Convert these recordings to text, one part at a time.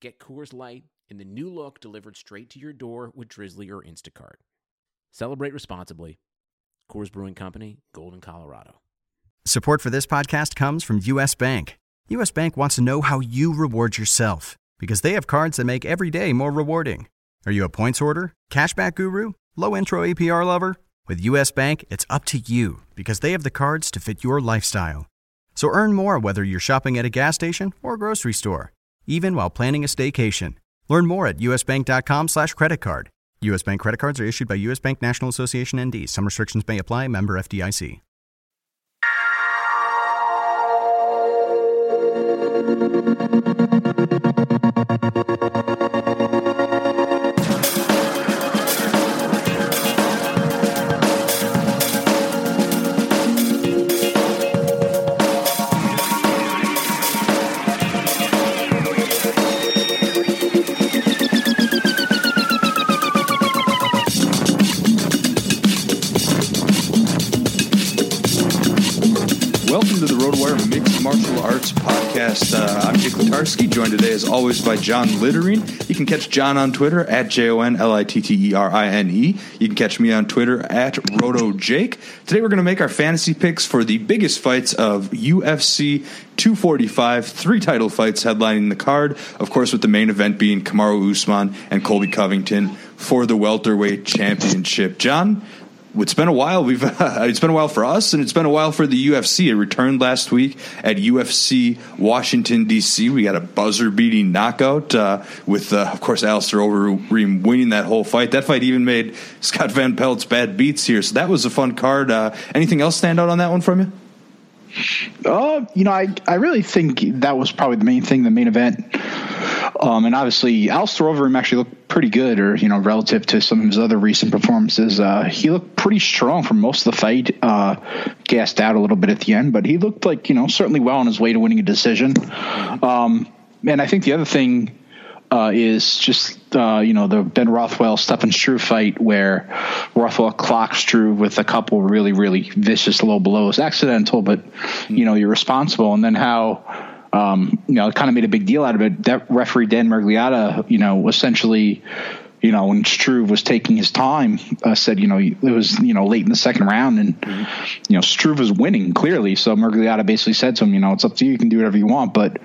Get Coors Light in the new look delivered straight to your door with Drizly or Instacart. Celebrate responsibly. Coors Brewing Company, Golden, Colorado. Support for this podcast comes from US Bank. US Bank wants to know how you reward yourself because they have cards that make every day more rewarding. Are you a points order, cashback guru, low intro APR lover? With US Bank, it's up to you because they have the cards to fit your lifestyle. So earn more whether you're shopping at a gas station or grocery store, even while planning a staycation. Learn more at usbank.com slash credit card. U.S. Bank credit cards are issued by U.S. Bank National Association ND. Some restrictions may apply. Member FDIC. Welcome to the RotoWire Mixed Martial Arts Podcast. Uh, I'm Jake Latarski, joined today as always by John Litterine. You can catch John on Twitter at J O N L I T T E R I N E. You can catch me on Twitter at RotoJake. Today we're going to make our fantasy picks for the biggest fights of UFC 245, three title fights headlining the card. Of course, with the main event being Kamaru Usman and Colby Covington for the welterweight championship. John, it's been a while. We've it's been a while for us, and it's been a while for the UFC. It returned last week at UFC Washington D.C. We got a buzzer-beating knockout uh, with, uh, of course, Alistair Overeem winning that whole fight. That fight even made Scott Van Pelt's bad beats here, so that was a fun card. Uh, anything else stand out on that one from you? Uh, you know, I I really think that was probably the main thing, the main event. Um, and obviously, Alistair Overeem actually looked pretty good, or you know, relative to some of his other recent performances. Uh, he looked pretty strong for most of the fight. Uh, gassed out a little bit at the end, but he looked like you know certainly well on his way to winning a decision. Um, and I think the other thing uh, is just uh, you know the Ben Rothwell Stefan Struve fight where Rothwell clocks Struve with a couple really really vicious low blows, accidental, but you know you're responsible, and then how. Um, you know, kind of made a big deal out of it. That referee Dan Miragliotta, you know, essentially, you know, when Struve was taking his time, uh, said, you know, it was, you know, late in the second round and, you know, Struve was winning clearly. So Mergliata basically said to him, you know, it's up to you. You can do whatever you want, but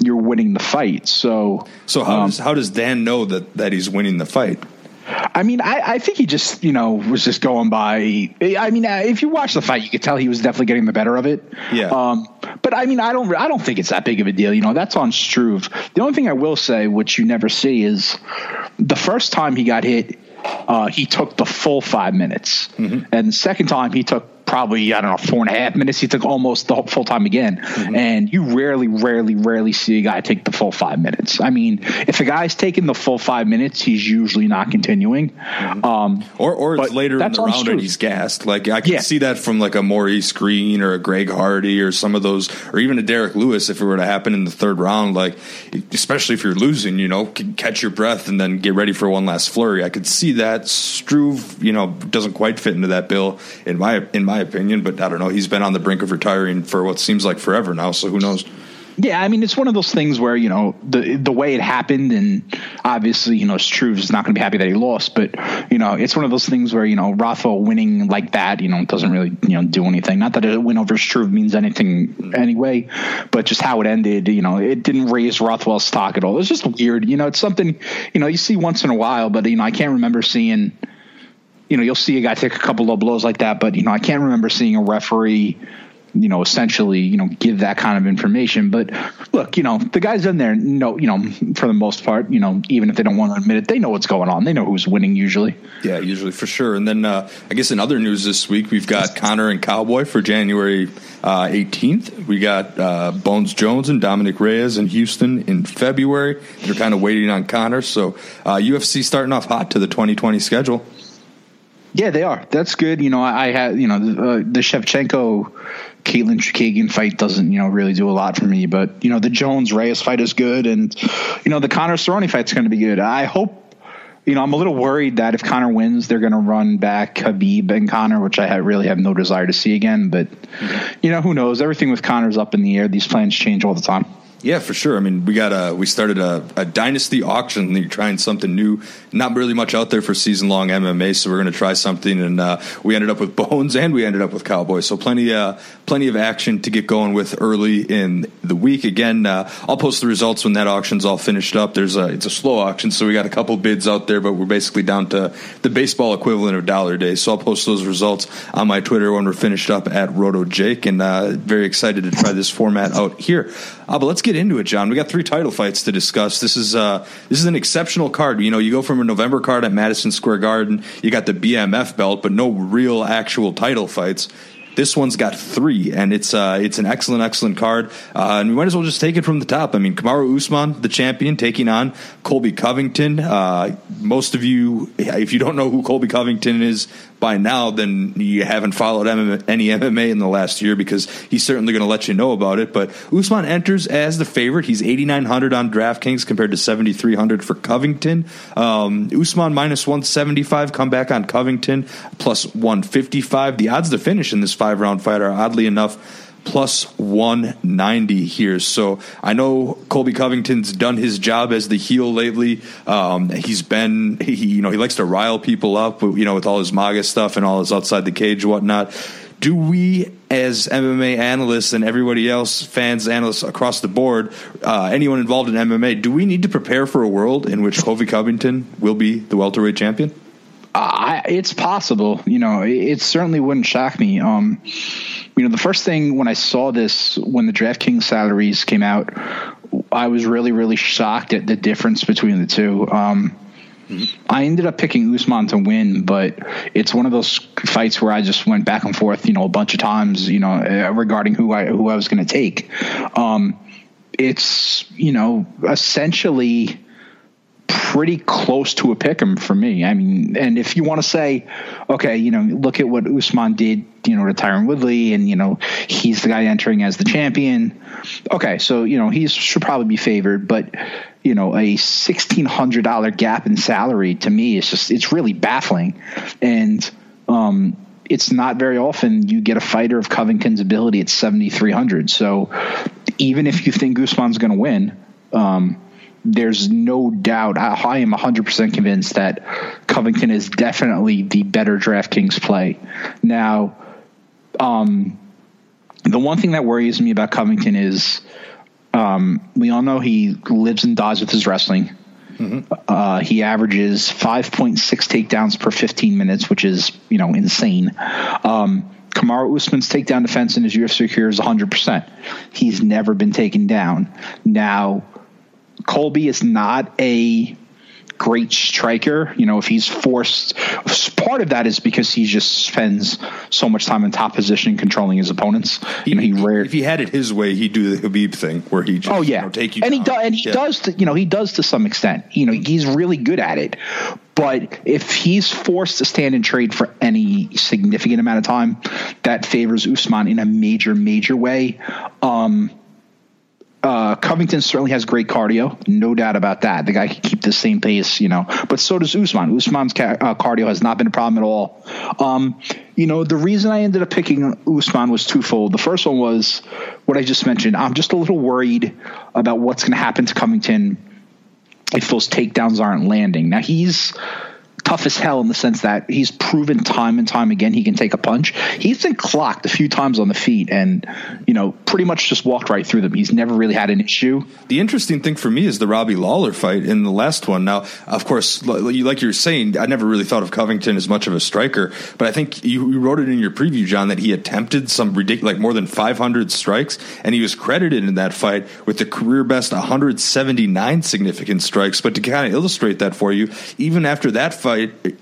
you're winning the fight. So, So how um, does how does Dan know that that he's winning the fight? I mean, I, I think he just, you know, was just going by. I mean, uh, if you watch the fight, you could tell he was definitely getting the better of it. Yeah. Um, but I mean, I don't, I don't think it's that big of a deal. You know, that's on Struve. The only thing I will say, which you never see, is the first time he got hit, uh, he took the full five minutes, and the second time he took probably I don't know four and a half minutes. He took almost the full time again, mm-hmm. and you rarely, rarely, rarely see a guy take the full five minutes. I mean, if a guy's taking the full five minutes, he's usually not continuing. Mm-hmm. Um, or or it's later in the round and he's gassed. Like I can yeah. see that from like a Maurice Greene or a Greg Hardy or some of those, or even a Derrick Lewis if it were to happen in the third round. Like especially if you're losing, you know, catch your breath and then get ready for one last flurry. I could see that Struve, you know, doesn't quite fit into that bill in my in my opinion. But I don't know. He's been on the brink of retiring for what seems like forever now. So who knows? Yeah, I mean, it's one of those things where you know the the way it happened, and obviously, you know, Struve is not going to be happy that he lost, but you know, it's one of those things where you know Rothwell winning like that, you know, doesn't really you know do anything. Not that a win over Struve means anything anyway, but just how it ended, you know, it didn't raise Rothwell's stock at all. It's just weird, you know. It's something you know you see once in a while, but you know, I can't remember seeing. You know, you'll see a guy take a couple low blows like that, but you know, I can't remember seeing a referee you know, essentially, you know, give that kind of information. But look, you know, the guys in there know, you know, for the most part, you know, even if they don't want to admit it, they know what's going on. They know who's winning usually. Yeah, usually for sure. And then uh, I guess in other news this week, we've got Conor and Cowboy for January uh, 18th. We got uh, Bones Jones and Dominick Reyes in Houston in February. They're kind of waiting on Conor. So UFC uh, starting off hot to the 2020 schedule. Yeah, they are. That's good. You know, I, I had, you know, the, uh, the Shevchenko Katlyn Chookagian fight doesn't, you know, really do a lot for me. But, you know, the Jones Reyes fight is good. And, you know, the Conor Cerrone fight's going to be good. I hope, you know, I'm a little worried that if Conor wins, they're going to run back Khabib and Conor, which I have, really have no desire to see again. But, mm-hmm. you know, who knows? Everything with Conor's up in the air. These plans change all the time. Yeah, for sure. I mean, we got a we started a, a dynasty auction. You're trying something new. Not really much out there for season long MMA, so we're going to try something. And uh, we ended up with Bones, and we ended up with Cowboys. So plenty uh, plenty of action to get going with early in the week. Again, uh, I'll post the results when that auction's all finished up. There's a it's a slow auction, so we got a couple bids out there, but we're basically down to the baseball equivalent of dollar day. So I'll post those results on my Twitter when we're finished up at Roto Jake, and uh, very excited to try this format out here. Uh, but let's get into it, John. We got three title fights to discuss. This is uh, this is an exceptional card. You know, you go from a November card at Madison Square Garden, you got the BMF belt, but no real actual title fights. This one's got three, and it's uh, it's an excellent, excellent card. Uh, and we might as well just take it from the top. I mean, Kamaru Usman, the champion, taking on Colby Covington. Uh, most of you, if you don't know who Colby Covington is by now, then you haven't followed MMA, any MMA in the last year because he's certainly going to let you know about it. But Usman enters as the favorite. He's 8,900 on DraftKings compared to 7,300 for Covington. Um, Usman minus 175, comeback on Covington plus 155. The odds to finish in this five round fight are oddly enough plus 190 here. So I know Colby Covington's done his job as the heel lately. Um, he's been, he, you know, he likes to rile people up, you know, with all his MAGA stuff and all his outside the cage whatnot. Do we, as MMA analysts and everybody else, fans, analysts across the board, uh, anyone involved in MMA, do we need to prepare for a world in which Colby Covington will be the welterweight champion? Uh, it's possible. You know, it, it, certainly wouldn't shock me. Um, you know, the first thing when I saw this, when the DraftKings salaries came out, I was really, really shocked at the difference between the two. Um, I ended up picking Usman to win, but it's one of those fights where I just went back and forth, you know, a bunch of times, you know, uh, regarding who I who I was going to take. Um, it's you know essentially pretty close to a pick 'em for me. I mean, and if you want to say, okay, you know, look at what Usman did, you know, to Tyron Woodley, and you know, he's the guy entering as the champion. Okay, so you know, he should probably be favored, but you know, a sixteen hundred dollar gap in salary to me is just it's really baffling, and um, it's not very often you get a fighter of Covington's ability at seventy three hundred. So even if you think Usman's going to win. Um, there's no doubt. I, I am 100% convinced that Covington is definitely the better DraftKings play. Now, um, the one thing that worries me about Covington is um, we all know he lives and dies with his wrestling. Mm-hmm. Uh, he averages 5.6 takedowns per 15 minutes, which is you know insane. Um, Kamaru Usman's takedown defense in his UFC career is 100%. He's never been taken down. Now, Colby is not a great striker. You know, if he's forced, part of that is because he just spends so much time in top position controlling his opponents. You know, he rare. If he had it his way, he'd do the Khabib thing where he just Oh yeah, you know, take you and down. he does, and he Yeah. does. To, you know, he does to some extent. You know, he's really good at it. But if he's forced to stand and trade for any significant amount of time, that favors Usman in a major, major way. Um, uh, Covington certainly has great cardio, no doubt about that. The guy can keep the same pace, you know. But so does Usman. Usman's ca- uh, cardio has not been a problem at all. Um, you know, the reason I ended up picking Usman was twofold. The first one was what I just mentioned. I'm just a little worried about what's going to happen to Covington if those takedowns aren't landing. Now he's tough as hell in the sense that he's proven time and time again he can take a punch. He's been clocked a few times on the feet and, you know, pretty much just walked right through them. He's never really had an issue. The interesting thing for me is the Robbie Lawler fight in the last one. Now, of course, like you were saying, I never really thought of Covington as much of a striker, but I think you, you wrote it in your preview, John, that he attempted some ridiculous, like more than 500 strikes, and he was credited in that fight with the career best 179 significant strikes. But to kind of illustrate that for you, even after that fight,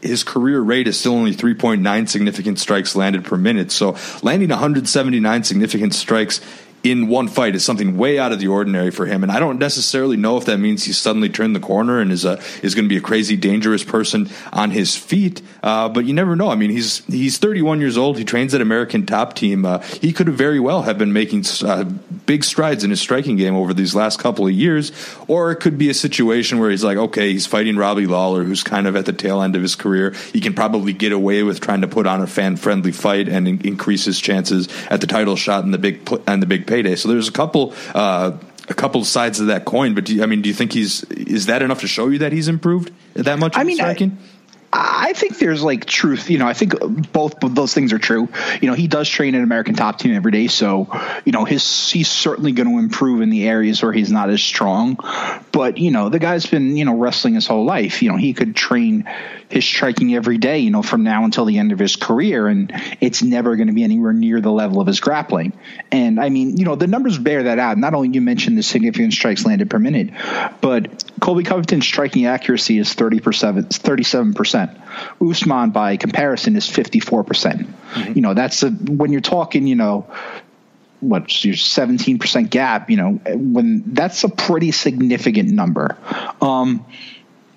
his career rate is still only 3.9 significant strikes landed per minute. So landing 179 significant strikes in one fight is something way out of the ordinary for him. And I don't necessarily know if that means he's suddenly turned the corner and is a is going to be a crazy dangerous person on his feet. Uh, but you never know. I mean, he's he's 31 years old. He trains at American Top Team. Uh, he could very well have been making uh, big strides in his striking game over these last couple of years, or it could be a situation where he's like, okay, he's fighting Robbie Lawler, who's kind of at the tail end of his career. He can probably get away with trying to put on a fan friendly fight and in- increase his chances at the title shot and the big pl- and the big payday. So there's a couple. Uh, a couple sides of that coin, but do you, I mean, do you think he's is that enough to show you that he's improved that much? I in mean, I- striking? I think there's like truth. You know, I think both of those things are true. You know, he does train at American Top Team every day, so you know his he's certainly going to improve in the areas where he's not as strong. But you know, the guy's been you know wrestling his whole life. You know, he could train his striking every day. You know, from now until the end of his career, and it's never going to be anywhere near the level of his grappling. And I mean, you know, the numbers bear that out. Not only you mentioned the significant strikes landed per minute, but Colby Covington's striking accuracy is 30 percent, 37 percent. Usman, by comparison, is 54 percent. You know, that's a, when you're talking, you know, what's your 17 percent gap. You know, when that's a pretty significant number. Um,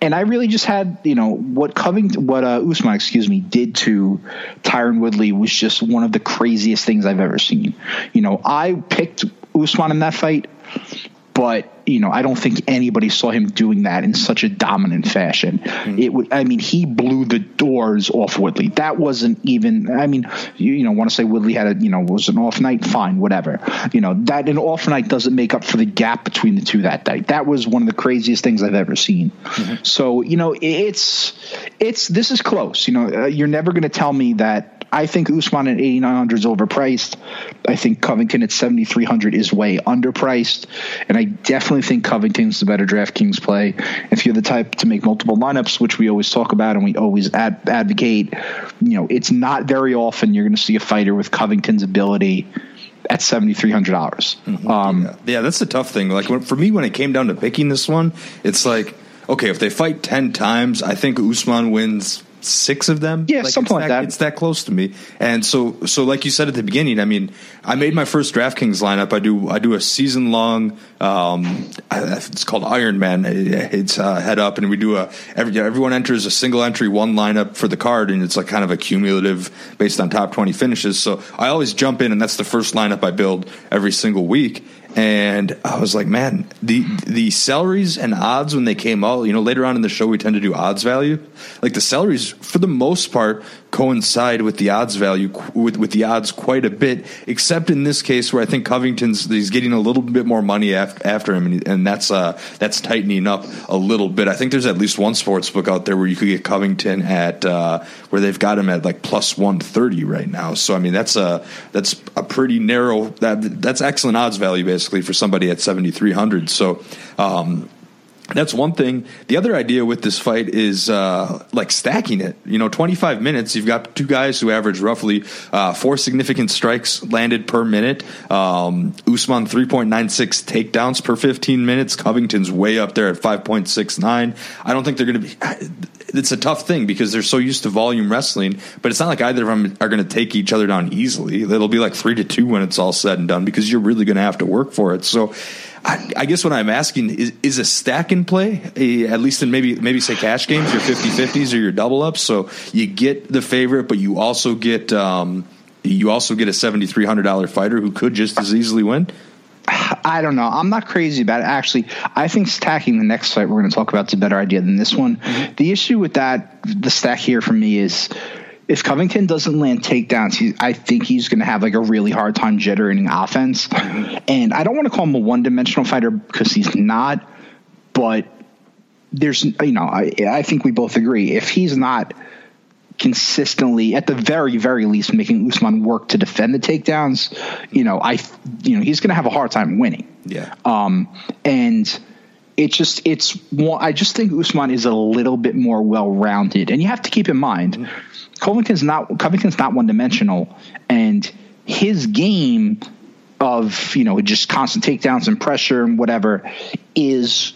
and I really just had, you know, what Covington, what uh, Usman, excuse me, did to Tyron Woodley was just one of the craziest things I've ever seen. You know, I picked Usman in that fight, but you know, I don't think anybody saw him doing that in such a dominant fashion. It would, I mean, he blew the doors off Woodley. That wasn't even, I mean, you, you know, want to say Woodley had a, you know, was an off night, fine, whatever. You know, that an off night doesn't make up for the gap between the two that night. That was one of the craziest things I've ever seen. So, you know, it's, it's, this is close. You know, uh, you're never going to tell me that I think Usman at 8,900 is overpriced. I think Covington at 7,300 is way underpriced. And I definitely think Covington's the better DraftKings play. If you're the type to make multiple lineups, which we always talk about and we always ad- advocate, you know, it's not very often you're going to see a fighter with Covington's ability at seventy three hundred dollars. Um, Yeah, that's the tough thing. Like when, for me, when it came down to picking this one, it's like, okay, if they fight ten times, I think Usman wins six of them. Yeah, something it's like that. It's that close to me. And so, so like you said at the beginning, I mean, I made my first DraftKings lineup. I do, I do a season long. Um, it's called Iron Man. It's uh, head up, and we do a every, everyone enters a single entry one lineup for the card, and it's like kind of a cumulative based on top twenty finishes. So I always jump in, and that's the first lineup I build every single week and I was like, man, the the salaries and odds when they came out, you know, later on in the show we tend to do odds value. Like the salaries, for the most part, coincide with the odds value with with the odds quite a bit, except in this case where I think Covington's he's getting a little bit more money after, after him, and, and that's uh that's tightening up a little bit. I think there's at least one sports book out there where you could get Covington at uh, where they've got him at like plus one thirty right now. So I mean that's a that's a pretty narrow that that's excellent odds value basically for somebody at seventy three hundred. So. Um, that's one thing. The other idea with this fight is uh, like stacking it. You know, 25 minutes, you've got two guys who average roughly uh, four significant strikes landed per minute. Um, Usman 3.96 takedowns per 15 minutes. Covington's way up there at 5.69. I don't think they're going to be. it's a tough thing because they're so used to volume wrestling. But it's not like either of them are going to take each other down easily. It'll be like three to two when it's all said and done because you're really going to have to work for it. So. I, I, guess what I'm asking is is a stack in play, at least in maybe maybe say cash games, your 50-50s or your double ups. So you get the favorite, but you also get um, you also get a seventy three hundred dollar fighter who could just as easily win. I don't know. I'm not crazy about it. Actually, I think stacking the next fight we're going to talk about is a better idea than this one. Mm-hmm. The issue with that, the stack here for me is if Covington doesn't land takedowns, he, I think he's going to have like a really hard time jittering offense. And I don't want to call him a one dimensional fighter because he's not, but there's, you know, I, I think we both agree if he's not consistently, at the very, very least, making Usman work to defend the takedowns, you know, I, you know, he's going to have a hard time winning. Yeah. Um, and it's just, it's, I just think Usman is a little bit more well rounded, and you have to keep in mind, mm-hmm. Covington's not Covington's not one dimensional, and his game of you know just constant takedowns and pressure and whatever is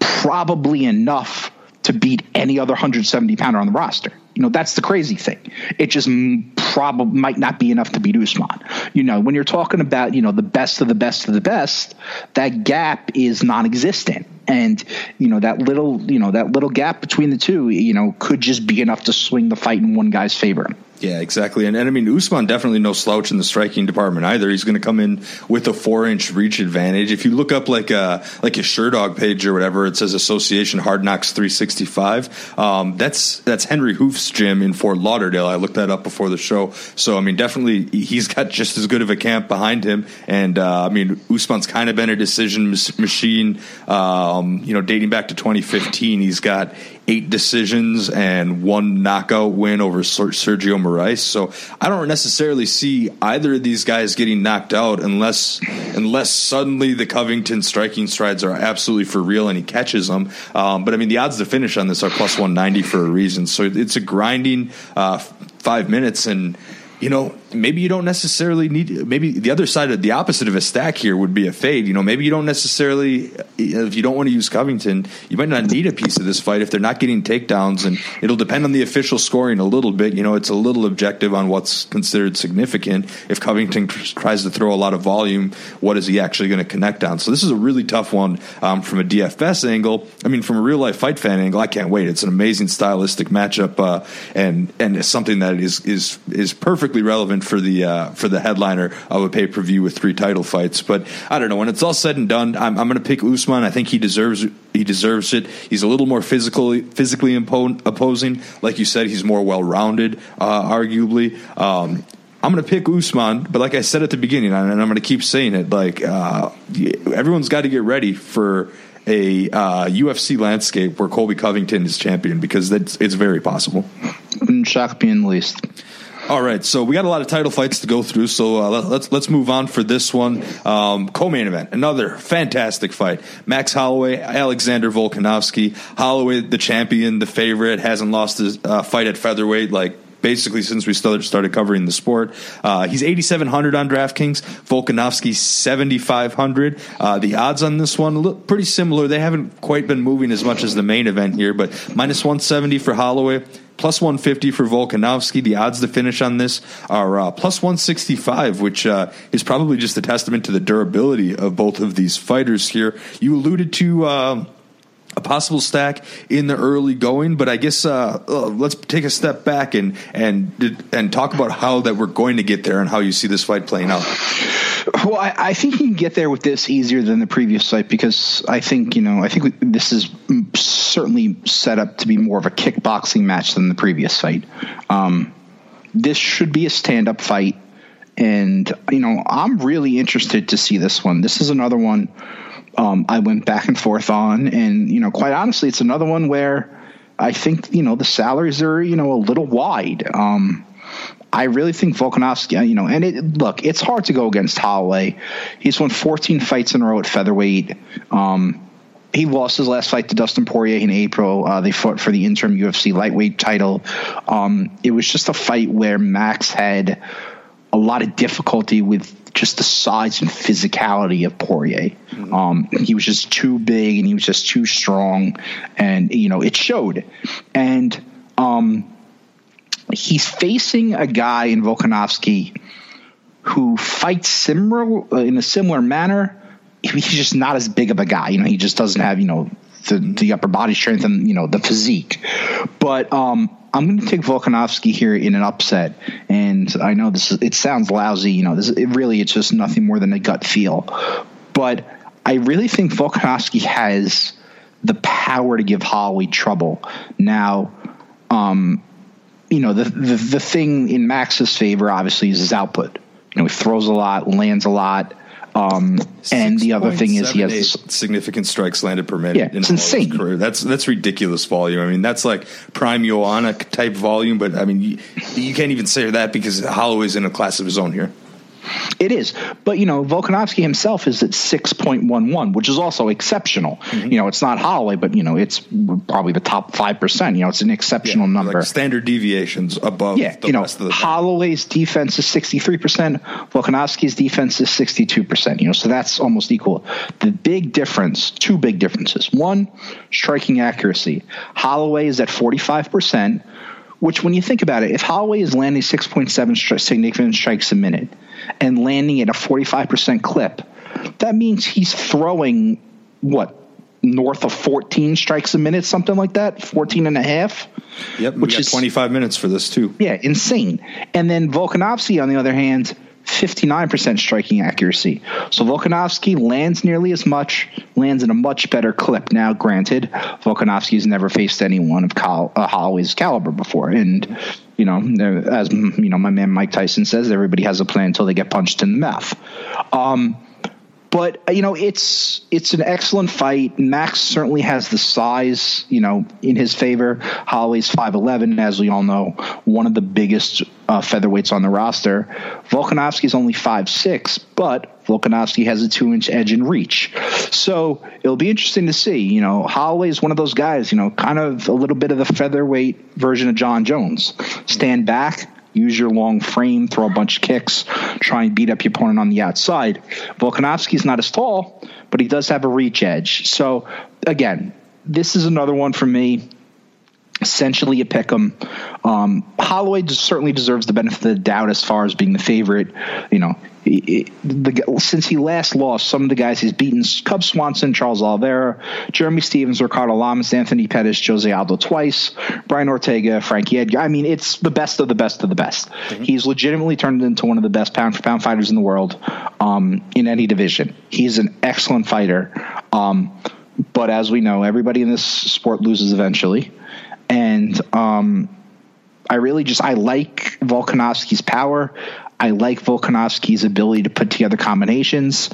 probably enough to beat any other 170 pounder on the roster. You know, that's the crazy thing. It just probably might not be enough to beat Usman. You know, when you're talking about, you know, the best of the best of the best, that gap is non existent. And, you know, that little, you know, that little gap between the two, you know, could just be enough to swing the fight in one guy's favor. Yeah, exactly. And, and I mean, Usman definitely no slouch in the striking department either. He's going to come in with a four inch reach advantage. If you look up like a, uh, like a Sherdog page or whatever, it says Association Hard Knocks 365. Um, that's, that's Henri Hooft's gym in Fort Lauderdale. I looked that up before the show. So, I mean, definitely he's got just as good of a camp behind him. And, uh, I mean, Usman's kind of been a decision machine, um, you know, dating back to 2015. He's got eight decisions and one knockout win over Sergio Moraes. So I don't necessarily see either of these guys getting knocked out unless unless suddenly the Covington striking strides are absolutely for real and he catches them. Um, but I mean, the odds to finish on this are plus 190 for a reason. So it's a grinding uh, five minutes and you know, maybe you don't necessarily need. Maybe the other side of the opposite of a stack here would be a fade. You know, maybe you don't necessarily if you don't want to use Covington, you might not need a piece of this fight if they're not getting takedowns, and it'll depend on the official scoring a little bit. You know, it's a little objective on what's considered significant. If Covington tries to throw a lot of volume, what is he actually going to connect on? So this is a really tough one um, from a DFS angle. I mean, from a real life fight fan angle, I can't wait. It's an amazing stylistic matchup, uh, and and it's something that is is is perfect perfectly relevant for the uh, for the headliner of a pay per view with three title fights. But I don't know when it's all said and done. I'm, I'm going to pick Usman. I think he deserves he deserves it. He's a little more physically physically impo- opposing, like you said. He's more well rounded, uh, arguably. Um, I'm going to pick Usman, but like I said at the beginning, and I'm going to keep saying it, like uh, everyone's got to get ready for a uh, UFC landscape where Colby Covington is champion because that's it's very possible. Shock me in the least. All right, so we got a lot of title fights to go through, so uh, let's let's move on for this one. Um, co-main event, another fantastic fight: Max Holloway, Alexander Volkanovski. Holloway, the champion, the favorite, hasn't lost his uh, fight at featherweight like basically since we started covering the sport. Uh, he's 8,700 on DraftKings. Volkanovski 7,500. Uh, the odds on this one look pretty similar. They haven't quite been moving as much as the main event here, but minus 170 for Holloway, plus 150 for Volkanovski. The odds to finish on this are uh, plus 165, which uh, is probably just a testament to the durability of both of these fighters here. You alluded to. A possible stack in the early going, but I guess uh, uh, let's take a step back and and and talk about how that we're going to get there and how you see this fight playing out. Well, I, I, think you can get there with this easier than the previous fight because I think you know I think this is certainly set up to be more of a kickboxing match than the previous fight. Um, this should be a stand-up fight, and you know I'm really interested to see this one. This is another one um, I went back and forth on, and you know, quite honestly, it's another one where I think you know the salaries are you know a little wide. Um, I really think Volkanovski, you know, and it, look, it's hard to go against Holloway. He's won 14 fights in a row at featherweight. Um, he lost his last fight to Dustin Poirier in April. Uh, they fought for the interim UFC lightweight title. Um, it was just a fight where Max had a lot of difficulty with just the size and physicality of Poirier. Um, he was just too big and he was just too strong, and you know it showed. And um, he's facing a guy in Volkanovski who fights similar uh, in a similar manner. He's just not as big of a guy. You know, he just doesn't have you know the the upper body strength and you know the physique. But um, I'm going to take Volkanovski here in an upset, and I know this is, it sounds lousy. You know, this it really it's just nothing more than a gut feel, but I really think Volkanovski has the power to give Holloway trouble. Now, um, you know, the, the the thing in Max's favor obviously is his output. You know, he throws a lot, lands a lot. Um, and the other thing is he has significant strikes landed per minute. Yeah, in it's insane. Career. That's that's ridiculous volume. I mean, that's like prime Joanna type volume. But I mean, you, you can't even say that because Holloway's in a class of his own here. It is, but you know, Volkanovski himself is at six point one one, which is also exceptional. Mm-hmm. You know, it's not Holloway, but you know, it's probably the top five percent. You know, it's an exceptional yeah, number. Like standard deviations above. Yeah, you know, Holloway's defense is sixty three percent. Volkanovski's defense is sixty two percent. You know, so that's almost equal. The big difference, two big differences. One, striking accuracy. Holloway is at forty five percent which when you think about it, if Holloway is landing 6.7 stri- significant strikes a minute and landing at a 45% clip, that means he's throwing what north of 14 strikes a minute, something like that, 14 and a half. Yep, which is 25 minutes for this too. Yeah, insane. And then Volkanovski, on the other hand, 59% striking accuracy. So Volkanovski lands nearly as much, lands in a much better clip. Now, granted, Volkanovski's never faced anyone of Cal- uh, Holloway's caliber before. And, you know, as you know, my man Mike Tyson says, everybody has a plan until they get punched in the mouth. Um, but uh, you know it's it's an excellent fight. Max certainly has the size, you know, in his favor. Holloway's five eleven, as we all know, one of the biggest uh, featherweights on the roster. Volkanovski's only five six, but Volkanovski has a two inch edge in reach. So it'll be interesting to see. You know, Holloway's one of those guys. You know, kind of a little bit of the featherweight version of Jon Jones. Stand back, use your long frame, throw a bunch of kicks, try and beat up your opponent on the outside. Volkanovski's not as tall, but he does have a reach edge. So again, this is another one for me. Essentially, a pick 'em. Um, Holloway certainly deserves the benefit of the doubt as far as being the favorite. You know, the, since he last lost, some of the guys he's beaten: Cub Swanson, Charles Oliveira, Jeremy Stephens, Ricardo Lamas, Anthony Pettis, Jose Aldo twice, Brian Ortega, Frankie Edgar. I mean, it's the best of the best of the best. Mm-hmm. He's legitimately turned into one of the best pound for pound fighters in the world um, in any division. He's an excellent fighter. Um, but as we know, everybody in this sport loses eventually, and um, I really just I like Volkanovski's power. I like Volkanovski's ability to put together combinations.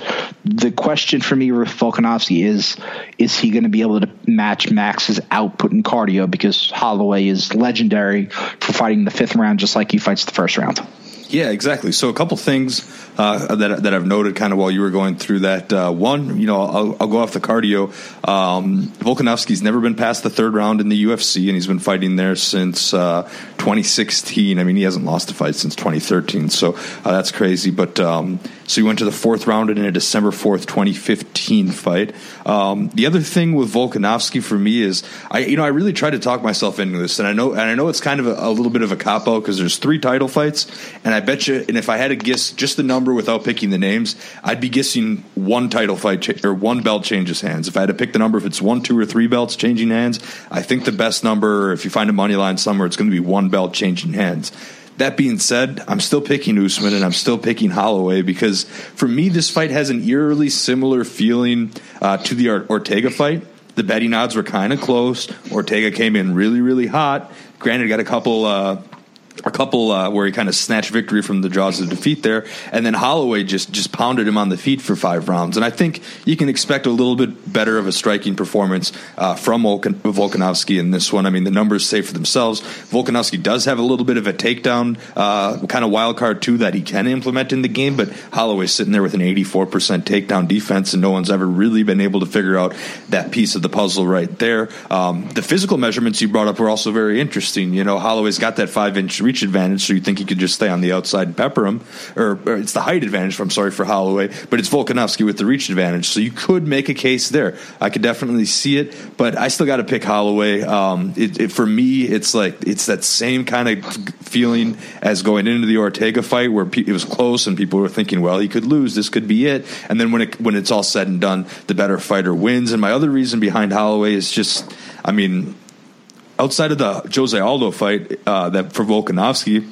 The question for me with Volkanovski is is he going to be able to match Max's output in cardio because Holloway is legendary for fighting the fifth round just like he fights the first round. Yeah, exactly. So a couple things uh, that that I've noted kind of while you were going through that. Uh, one, you know, I'll, I'll, go off the cardio. Um, Volkanovski's never been past the third round in the UFC, and he's been fighting there since uh, 2016. I mean, he hasn't lost a fight since 2013, so uh, that's crazy. But um, so he went to the fourth round in a December 4th, 2015 fight. Um, the other thing with Volkanovski for me is, I you know, I really tried to talk myself into this, and I know and I know it's kind of a, a little bit of a cop out because there's three title fights, and I bet you, and if I had to guess just the number without picking the names, I'd be guessing one title fight cha- or one belt changes hands. If I had to pick the number, if it's one, two, or three belts changing hands, I think the best number, if you find a money line somewhere, it's going to be one belt changing hands. That being said, I'm still picking Usman and I'm still picking Holloway because for me, this fight has an eerily similar feeling uh, to the Ortega fight. The betting odds were kind of close. Ortega came in really, really hot. Granted, got a couple uh, a couple uh, where he kind of snatched victory from the jaws of defeat there, and then Holloway just just pounded him on the feet for five rounds. And I think you can expect a little bit better of a striking performance uh, from Volkanovski in this one. I mean, the numbers say for themselves. Volkanovski does have a little bit of a takedown uh, kind of wild card too that he can implement in the game, but Holloway's sitting there with an 84% takedown defense, and no one's ever really been able to figure out that piece of the puzzle right there. Um, the physical measurements you brought up were also very interesting. You know, Holloway's got that five inch reach advantage, so you think he could just stay on the outside and pepper him, or, or it's the height advantage. I'm sorry for Holloway, but it's Volkanovski with the reach advantage, so you could make a case there. I could definitely see it, but I still got to pick Holloway. Um, it, it, for me, it's like it's that same kind of feeling as going into the Ortega fight, where it was close and people were thinking, well, he could lose, this could be it, and then when it when it's all said and done, the better fighter wins. And my other reason behind Holloway is just, I mean outside of the Jose Aldo fight uh, that for Volkanovski,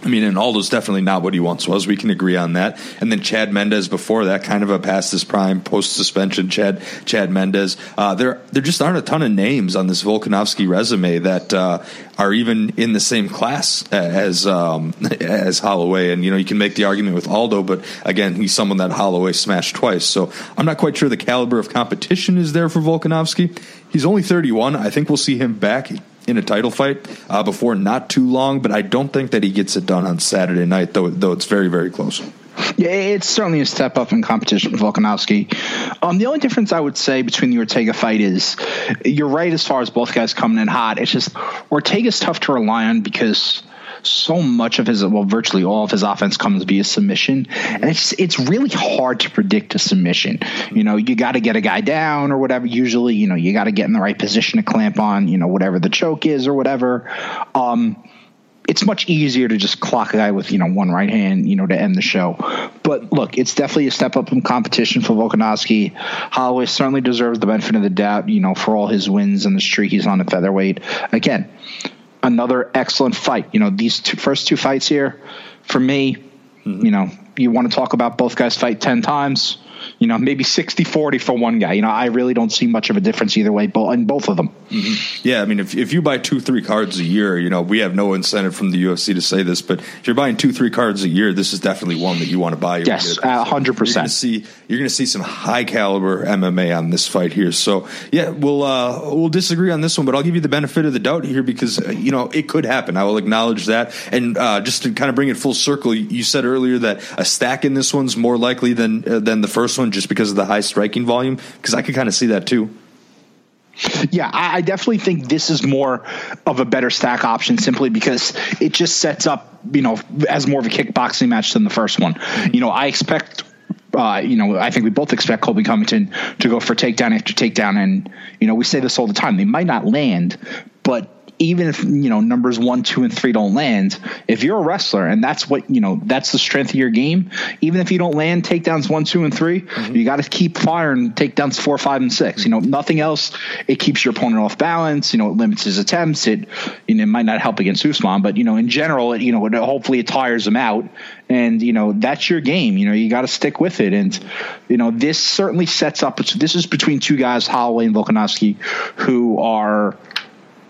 I mean, and Aldo's definitely not what he once was. We can agree on that. And then Chad Mendes before that, kind of a past his prime, post suspension. Chad Chad Mendes. Uh, there there just aren't a ton of names on this Volkanovski resume that uh, are even in the same class as um, as Holloway. And you know, you can make the argument with Aldo, but again, he's someone that Holloway smashed twice. So I'm not quite sure the caliber of competition is there for Volkanovski. He's only 31. I think we'll see him back in a title fight uh, before not too long, but I don't think that he gets it done on Saturday night, though. Though it's very very close. Yeah, it's certainly a step up in competition for Volkanovski. Um, the only difference I would say between the Ortega fight is you're right as far as both guys coming in hot. It's just Ortega's tough to rely on because so much of his, well, virtually all of his offense comes via submission, and it's it's really hard to predict a submission. You know, you got to get a guy down or whatever. Usually, you know, you got to get in the right position to clamp on, you know, whatever the choke is or whatever. Um, it's much easier to just clock a guy with you know one right hand, you know, to end the show. But look, it's definitely a step up in competition for Volkanovski. Holloway certainly deserves the benefit of the doubt, you know, for all his wins and the streak he's on at featherweight. Again, another excellent fight. You know, these two, first two fights here, for me, mm-hmm. you know, you want to talk about both guys fight 10 times you know, maybe 60 40 for one guy. You know, I really don't see much of a difference either way but in both of them. Mm-hmm. Yeah, I mean, if, if you buy two, three cards a year, you know, we have no incentive from the UFC to say this, but if you're buying two, three cards a year, this is definitely one that you want to buy. Yes, uh, 100%. You're see, you're going to see some high caliber MMA on this fight here. So, yeah, we'll, uh, we'll disagree on this one, but I'll give you the benefit of the doubt here because, uh, you know, it could happen. I will acknowledge that. And uh, just to kind of bring it full circle, you said earlier that a stack in this one's more likely than, uh, than the first one just because of the high striking volume? Because I could kind of see that too. Yeah, I definitely think this is more of a better stack option simply because it just sets up, you know, as more of a kickboxing match than the first one. You know, I expect uh, you know, I think we both expect Colby Covington to go for takedown after takedown. And, you know, we say this all the time. They might not land, but even if you know numbers one, two, and three don't land, if you're a wrestler and that's what you know, that's the strength of your game. Even if you don't land takedowns one, two, and 3 mm-hmm. you got to keep firing takedowns four, five, and six. You know, nothing else. It keeps your opponent off balance. You know, it limits his attempts. It you know it might not help against Usman, but you know, in general, it, you know, it, hopefully it tires him out. And you know that's your game. You know you got to stick with it. And you know this certainly sets up. This is between two guys, Holloway and Volkanovski, who are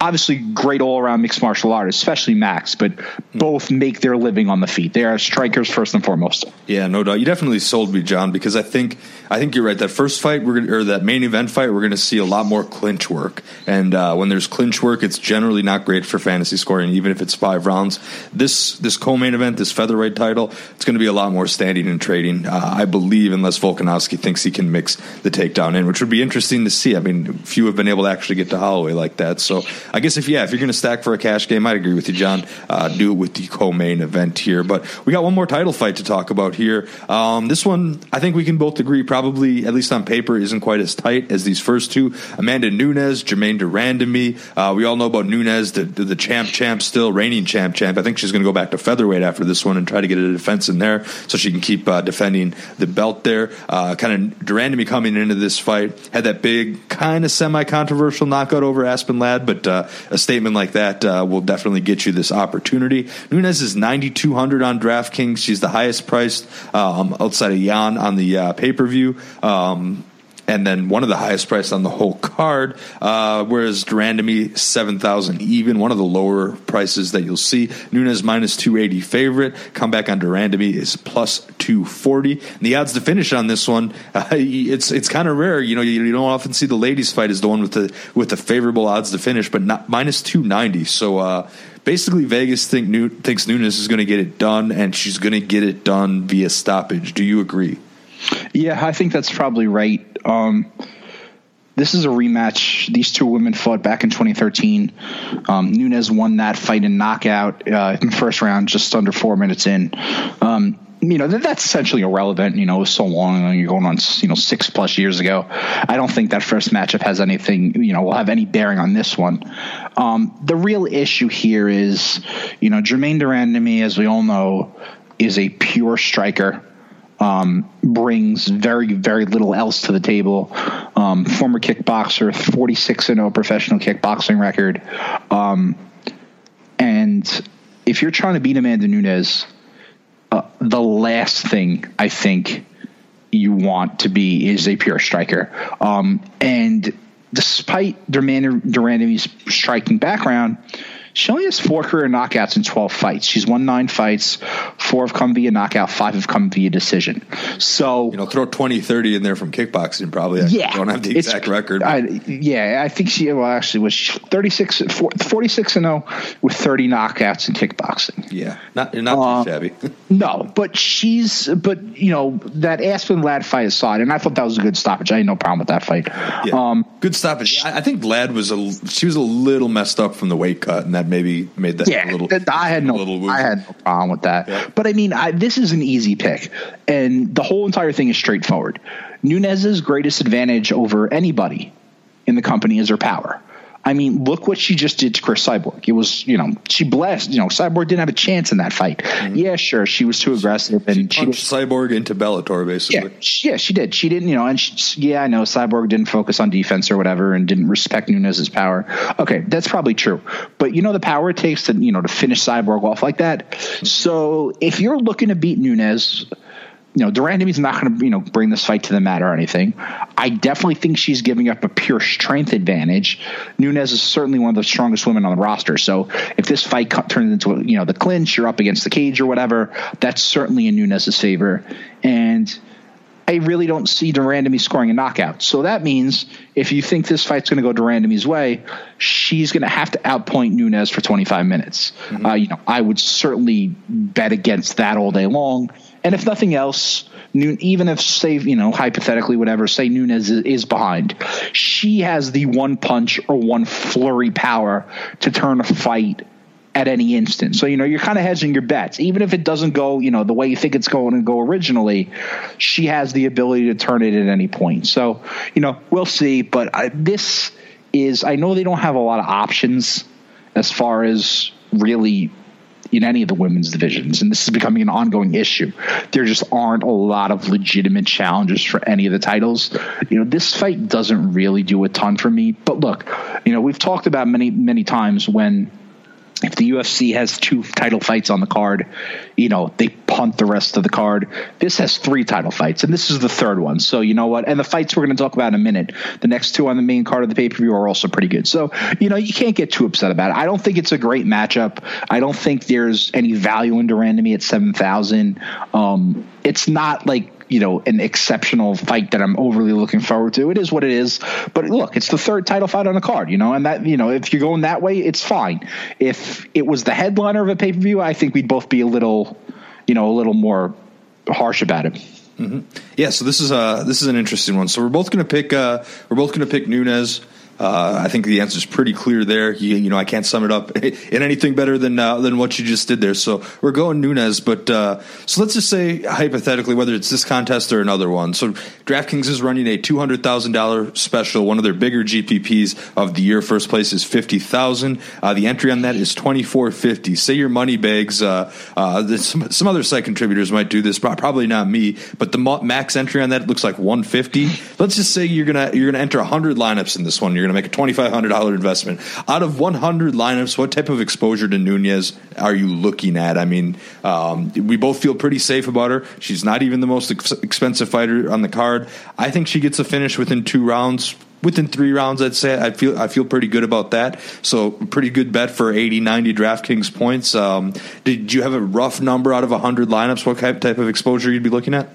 obviously great all around mixed martial artists, especially Max, but both make their living on the feet. They are strikers first and foremost. Yeah, no doubt. You definitely sold me, John, because I think I think you're right. That first fight, we're gonna, or that main event fight, we're going to see a lot more clinch work. And uh, when there's clinch work, it's generally not great for fantasy scoring, even if it's five rounds. This this co-main event, this featherweight title, it's going to be a lot more standing and trading. Uh, I believe, unless Volkanovski thinks he can mix the takedown in, which would be interesting to see. I mean, few have been able to actually get to Holloway like that. So I guess if yeah, if you're going to stack for a cash game, I'd agree with you, John. Uh, do it with the co-main event here. But we got one more title fight to talk about here. Um, this one, I think we can both agree, probably at least on paper, isn't quite as tight as these first two. Amanda Nunes, Germaine de Randamie. Uh, we all know about Nunes, the, the, the champ, champ, still reigning champ, champ. I think she's going to go back to featherweight after this one and try to get a defense in there so she can keep uh, defending the belt there. Uh, kind of de Randamie coming into this fight had that big, kind of semi-controversial knockout over Aspen Ladd, but uh, a statement like that uh, will definitely get you this opportunity. Nunes is 9,200 on DraftKings. She's the highest priced um, outside of Yan on the uh, pay per view. Um, and then one of the highest priced on the whole card. Uh, whereas de Randamie seven thousand even, one of the lower prices that you'll see. Nunes minus two eighty favorite. Comeback on de Randamie is plus two forty. The odds to finish on this one, uh, it's it's kind of rare. You know, you, you, don't often see the ladies fight as the one with the with the favorable odds to finish, but not minus two ninety. So. Uh, basically, Vegas think thinks Nunes is going to get it done, and she's going to get it done via stoppage. Do you agree? Yeah, I think that's probably right. Um, this is a rematch. These two women fought back in 2013. Um, Nunes won that fight in knockout uh, in the first round, just under four minutes in. Um, you know that's essentially irrelevant. You know, so long. You're going on, you know, six plus years ago. I don't think that first matchup has anything. You know, will have any bearing on this one. Um, the real issue here is, you know, Germaine de me, as we all know, is a pure striker. Um, brings very, very little else to the table. Um, former kickboxer, 46 and 0 professional kickboxing record. Um, and if you're trying to beat Amanda Nunes, uh, the last thing I think you want to be is a pure striker. Um, and despite de Randamie's striking background, she only has four career knockouts in 12 fights. She's won nine fights. Four have come via knockout, five have come via decision. So, you know, throw 20, 30 in there from kickboxing, probably. Yeah. I don't have the exact record. I, yeah, I think she, well, actually, was 36, 46 and 0 with 30 knockouts in kickboxing. Yeah. Not, not uh, too shabby. no, but she's, but, you know, that Aspen Ladd fight aside, and I thought that was a good stoppage. I had no problem with that fight. Yeah. Um, good stoppage. I, I think Ladd was a, she was a little messed up from the weight cut, and that maybe made that yeah, a little. I had no, I had no problem with that. Yeah. But I mean, I, this is an easy pick, and the whole entire thing is straightforward. Nunes's greatest advantage over anybody in the company is her power. I mean, look what she just did to Cris Cyborg. It was, you know, she blessed. You know, Cyborg didn't have a chance in that fight. Mm-hmm. Yeah, sure, she was too aggressive, and she, punched she Cyborg into Bellator, basically. Yeah, she, yeah, she did. She didn't, you know, and she, yeah, I know Cyborg didn't focus on defense or whatever, and didn't respect Nunes's power. Okay, that's probably true, but you know the power it takes to, you know, to finish Cyborg off like that. Mm-hmm. So if you're looking to beat Nunes you know, de Randamie's not going to, you know, bring this fight to the mat or anything. I definitely think she's giving up a pure strength advantage. Nunes is certainly one of the strongest women on the roster. So if this fight turns into, you know, the clinch, you're up against the cage or whatever, that's certainly in Nunes's favor. And I really don't see de scoring a knockout. So that means if you think this fight's going to go de Randamie's way, she's going to have to outpoint Nunes for 25 minutes. Mm-hmm. Uh, you know, I would certainly bet against that all day long. And if nothing else, even if say you know hypothetically whatever, say Nunes is behind, she has the one punch or one flurry power to turn a fight at any instant. So, you know, you're kind of hedging your bets. Even if it doesn't go, you know, the way you think it's going to go originally, she has the ability to turn it at any point. So, you know, we'll see. But I, this is, I know they don't have a lot of options as far as really in any of the women's divisions, and this is becoming an ongoing issue. There just aren't a lot of legitimate challenges for any of the titles. You know, this fight doesn't really do a ton for me. But look, you know, we've talked about many, many times when if the UFC has two title fights on the card, you know, they punt the rest of the card. This has three title fights, and this is the third one. So, you know what? And the fights we're going to talk about in a minute, the next two on the main card of the pay per view are also pretty good. So, you know, you can't get too upset about it. I don't think it's a great matchup. I don't think there's any value in de Randamie at 7,000. Um, it's not like you know an exceptional fight that I'm overly looking forward to. It is what it is. But look, it's the third title fight on the card, you know, and that you know if you're going that way, it's fine. If it was the headliner of a pay per view, I think we'd both be a little, you know, a little more harsh about it. Mm-hmm. Yeah, so this is a this is an interesting one. So we're both going to pick uh, we're both going to pick Nunes. Uh, I think the answer is pretty clear there. You, you, know, I can't sum it up in anything better than uh, than what you just did there. So we're going Nunes, but uh, so let's just say hypothetically, whether it's this contest or another one. So DraftKings is running a two hundred thousand dollar special, one of their bigger GPPs of the year. First place is fifty thousand. Uh, the entry on that is twenty four fifty. Say your money bags. Uh, uh, some, some other site contributors might do this, probably not me. But the max entry on that looks like one fifty. Let's just say you're gonna you're gonna enter hundred lineups in this one. You're going to make a $2,500 investment. Out of 100 lineups, what type of exposure to Nunes are you looking at? I mean, um, we both feel pretty safe about her. She's not even the most ex- expensive fighter on the card. I think she gets a finish within two rounds within three rounds i'd say i feel i feel pretty good about that so pretty good bet for 80 90 draftkings points um, did you have a rough number out of 100 lineups what type of exposure you'd be looking at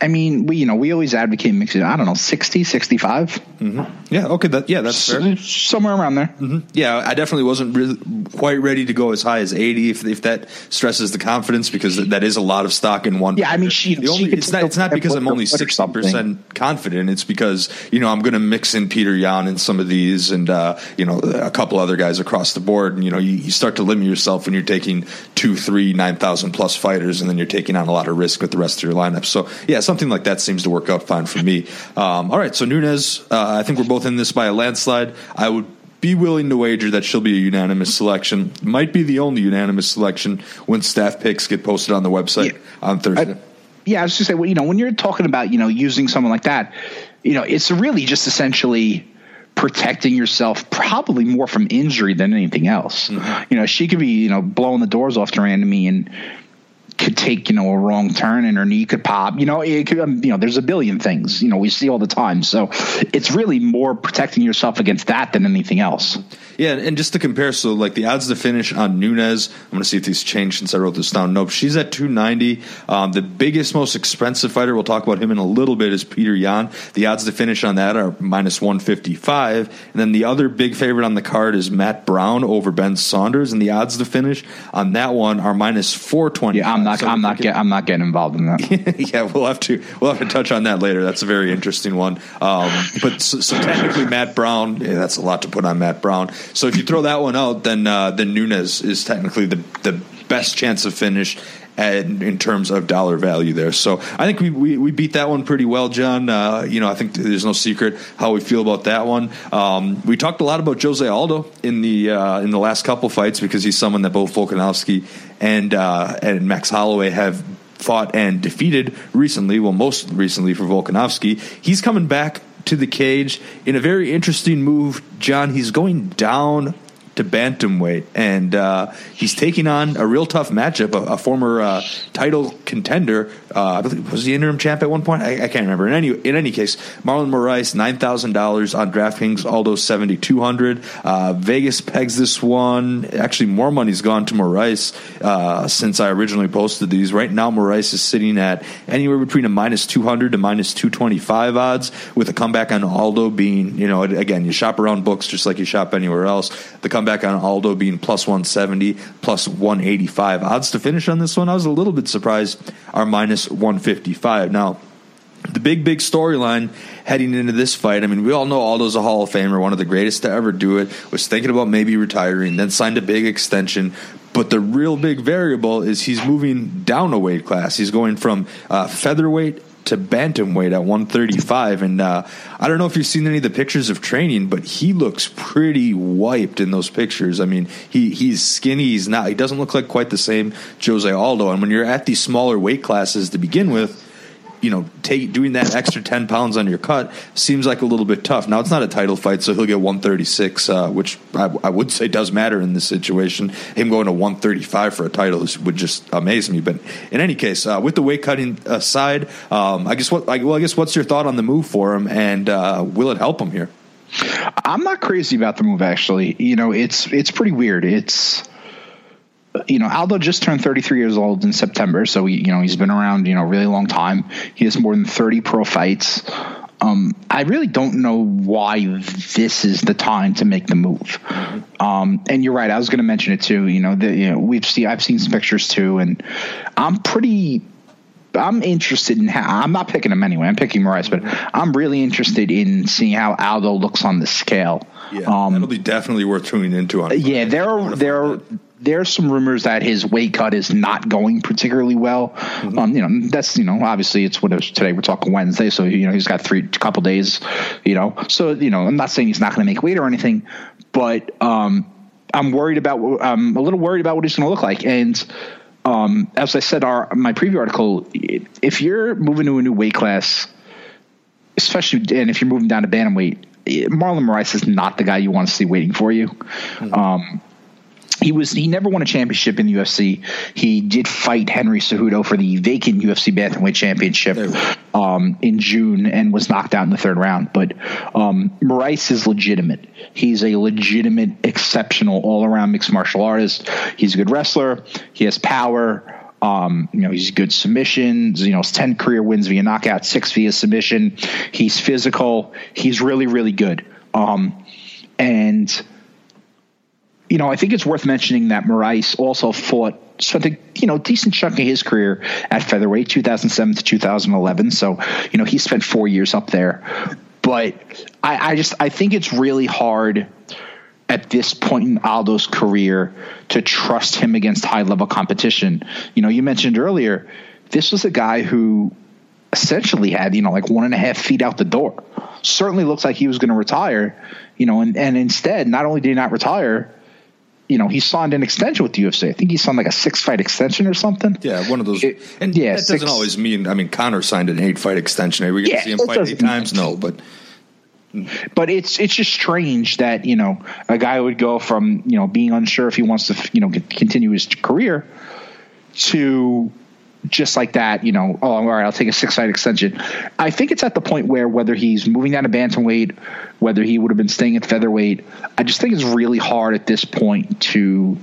I mean, we you know we always advocate mixing. I don't know, 60, 65? Mm-hmm. Yeah. Okay. That yeah, that's fair. Somewhere around there. Mm-hmm. Yeah, I definitely wasn't really quite ready to go as high as eighty. If, if that stresses the confidence, because that is a lot of stock in one. Yeah, I mean, she. The only, it's not. It's not because I'm only sixty percent confident. It's because you know I'm going to mix in Peter Yan and some of these, and uh, you know a couple other guys across the board. And you know you, you start to limit yourself when you're taking two, three, nine thousand plus fighters, and then you're taking on a lot of risk with the rest of your lineup. So yeah, something like that seems to work out fine for me. Um, all right, so Nunes, uh, I think we're both in this by a landslide. I would be willing to wager that she'll be a unanimous selection. Might be the only unanimous selection when staff picks get posted on the website yeah. on Thursday. I, yeah, I was just say, well, you know, when you're talking about you know using someone like that, you know, it's really just essentially protecting yourself probably more from injury than anything else. Mm-hmm. You know, she could be, you know, blowing the doors off de Randamie and could take you know a wrong turn and her knee could pop you know it could um, you know there's a billion things you know we see all the time so it's really more protecting yourself against that than anything else yeah, and just to compare, so like the odds to finish on Nunes I'm going to see if these changed since I wrote this down. Nope, she's at 290. Um, the biggest, most expensive fighter, we'll talk about him in a little bit, is Peter Yan. The odds to finish on that are minus 155. And then the other big favorite on the card is Matt Brown over Ben Saunders, and the odds to finish on that one are minus 420. Yeah, I'm not. So I'm not. Get, I'm not getting involved in that. yeah, we'll have to. We'll have to touch on that later. That's a very interesting one. Um, but so, so, technically, Matt Brown. Yeah, that's a lot to put on Matt Brown. So if you throw that one out, then uh, then Nunes is technically the the best chance of finish and in terms of dollar value there. So I think we, we, we beat that one pretty well, Jon. Uh, you know, I think there's no secret how we feel about that one. Um, we talked a lot about Jose Aldo in the uh, in the last couple fights because he's someone that both Volkanovski and uh, and Max Holloway have fought and defeated recently. Well, most recently for Volkanovski, he's coming back to the cage in a very interesting move. Jon, he's going down to bantamweight, and uh, he's taking on a real tough matchup, a, a former uh, title contender. Uh, I believe was the interim champ at one point. I, I, can't remember. In any in any case, Marlon Moraes nine thousand dollars on DraftKings, Aldo seventy two hundred. Uh, Vegas pegs this one. Actually, more money's gone to Moraes uh, since I originally posted these. Right now, Moraes is sitting at anywhere between a minus two hundred to minus two twenty five odds, with a comeback on Aldo being you know again you shop around books just like you shop anywhere else. The comeback on Aldo being plus 170, plus 185. Odds to finish on this one, I was a little bit surprised, are minus 155. Now, the big, big storyline heading into this fight. I mean, we all know Aldo's a Hall of Famer, one of the greatest to ever do it. Was thinking about maybe retiring, then signed a big extension. But the real big variable is he's moving down a weight class. He's going from uh, featherweight to bantamweight at 135. And uh, I don't know if you've seen any of the pictures of training, but he looks pretty wiped in those pictures. I mean, he he's skinny. He's not. He doesn't look like quite the same Jose Aldo. And when you're at these smaller weight classes to begin with you know, take doing that extra ten pounds on your cut seems like a little bit tough. Now it's not a title fight, so he'll get one thirty six, uh, which I, I, would say does matter in this situation. Him going to one thirty five for a title would just amaze me. But in any case, uh, with the weight cutting aside, um, I guess what I, well, I guess what's your thought on the move for him, and uh, will it help him here? I'm not crazy about the move. Actually, you know, it's it's pretty weird. It's you know, Aldo just turned 33 years old in September, so he, you know he's been around you know a really long time. He has more than 30 pro fights. Um, I really don't know why this is the time to make the move. Um, and you're right. I was going to mention it too. You know, the, you know, we've seen I've seen some pictures too, and I'm pretty. I'm interested in how I'm not picking him anyway. I'm picking Moraes, but I'm really interested in seeing how Aldo looks on the scale. Yeah, um, that'll be definitely worth tuning into. On yeah, there are there are there's some rumors that his weight cut is not going particularly well. Mm-hmm. Um, you know, that's you know, obviously it's what it today. We're talking Wednesday, so you know he's got three couple days. You know, so you know, I'm not saying he's not going to make weight or anything, but um, I'm worried about. I'm a little worried about what he's going to look like, and. Um, as I said, our my preview article, if you're moving to a new weight class, especially and if you're moving down to bantamweight, Marlon Moraes is not the guy you want to see waiting for you. Mm-hmm. Um, he was he never won a championship in the UFC. He did fight Henry Cejudo for the vacant UFC bantamweight championship um, in June and was knocked out in the third round. But um, is legitimate. He's a legitimate, exceptional all around mixed martial artist. He's a good wrestler. He has power. Um, you know, he's good submissions, you know, 10 career wins via knockout, six via submission. He's physical. He's really, really good. Um, and, you know, I think it's worth mentioning that Moraes also fought, spent a, you know, decent chunk of his career at featherweight, 2007 to 2011. So, you know, he spent four years up there. But I, I just, I think it's really hard at this point in Aldo's career to trust him against high level competition. You know, you mentioned earlier, this was a guy who essentially had, you know, like one and a half feet out the door. Certainly looks like he was going to retire, you know, and, and instead, not only did he not retire, you know, he signed an extension with the UFC. I think he signed like a six fight extension or something. Yeah, one of those. It, and yeah, that doesn't always mean. I mean, Conor signed an eight fight extension. Are we going to yeah, see him fight eight times? No, but but it's it's just strange that you know a guy would go from you know being unsure if he wants to you know continue his career to just like that, you know, oh, all right, I'll take a six fight extension. I think it's at the point where whether he's moving down to bantamweight, whether he would have been staying at featherweight, I just think it's really hard at this point to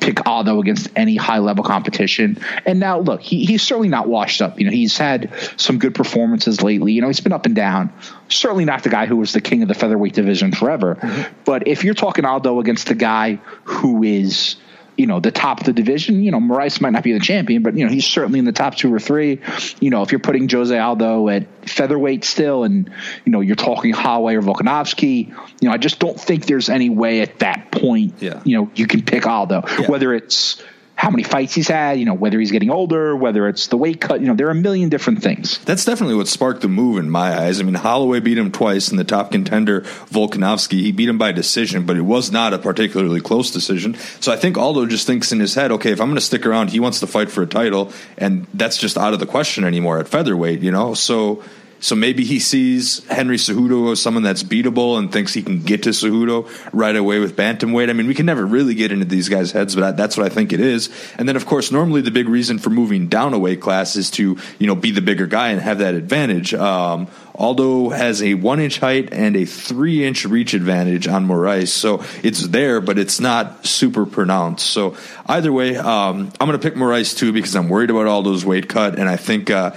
pick Aldo against any high level competition. And now, look, he, he's certainly not washed up. You know, he's had some good performances lately. You know, he's been up and down. Certainly not the guy who was the king of the featherweight division forever. Mm-hmm. But if you're talking Aldo against the guy who is you know the top of the division. You know, Moraes might not be the champion, but you know he's certainly in the top two or three. You know, if you're putting Jose Aldo at featherweight still, and you know you're talking Holloway or Volkanovski, you know, I just don't think there's any way at that point. Yeah. You know, you can pick Aldo, yeah. whether it's how many fights he's had, you know, whether he's getting older, whether it's the weight cut, you know, there are a million different things. That's definitely what sparked the move in my eyes. I mean, Holloway beat him twice in the top contender, Volkanovski. He beat him by decision, but it was not a particularly close decision. So I think Aldo just thinks in his head, okay, if I'm going to stick around, he wants to fight for a title, and that's just out of the question anymore at featherweight, you know? So so maybe he sees Henry Cejudo as someone that's beatable and thinks he can get to Cejudo right away with bantamweight. I mean, we can never really get into these guys' heads, but I, that's what I think it is. And then, of course, normally the big reason for moving down a weight class is to you know be the bigger guy and have that advantage. Um, Aldo has a one inch height and a three inch reach advantage on Moraes, so it's there, but it's not super pronounced. So either way, um, I'm going to pick Moraes too because I'm worried about Aldo's weight cut, and I think uh,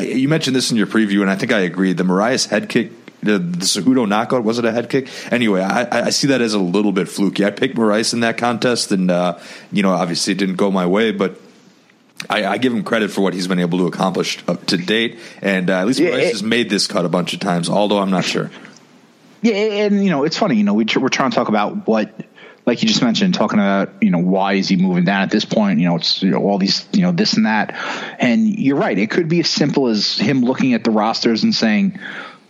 you mentioned this in your preview, and I think I agree. The Moraes head kick the, the Cejudo knockout was it a head kick? Anyway, I, I see that as a little bit fluky. I picked Moraes in that contest, and uh, you know, obviously it didn't go my way, but. I, I, give him credit for what he's been able to accomplish up to date, and uh, at least yeah, Moraes has made this cut a bunch of times. Although I'm not sure. Yeah, and you know, it's funny. You know, we, we're trying to talk about what like you just mentioned, talking about you know why is he moving down at this point? You know, it's you know, all these you know this and that, and you're right. It could be as simple as him looking at the rosters and saying,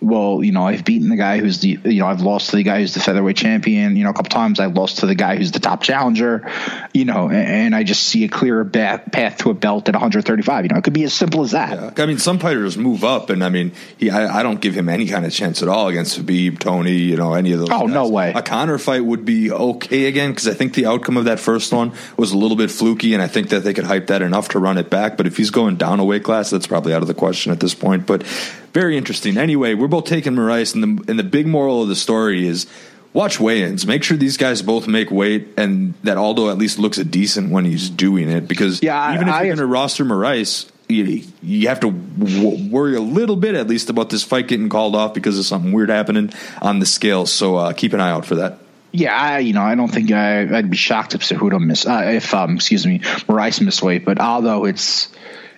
well, you know, I've beaten the guy who's the, you know, I've lost to the guy who's the featherweight champion. You know, a couple times I've lost to the guy who's the top challenger. You know, and, and I just see a clearer path to a belt at 135. You know, it could be as simple as that. Yeah. I mean, some fighters move up, and I mean, he, I, I, don't give him any kind of chance at all against Khabib, Tony, you know, any of those. Oh guys. no way! A Conor fight would be okay again because I think the outcome of that first one was a little bit fluky, and I think that they could hype that enough to run it back. But if he's going down a weight class, that's probably out of the question at this point. But very interesting. Anyway, we're both taking Moraes, and the, and the big moral of the story is watch weigh-ins. Make sure these guys both make weight, and that Aldo at least looks decent when he's doing it. Because yeah, even I, if you're going to roster Moraes, you, you have to w- worry a little bit at least about this fight getting called off because of something weird happening on the scale. So uh, keep an eye out for that. Yeah, I, you know, I don't think I, would be shocked if Cejudo miss, uh, if um, excuse me, Moraes missed weight. But although it's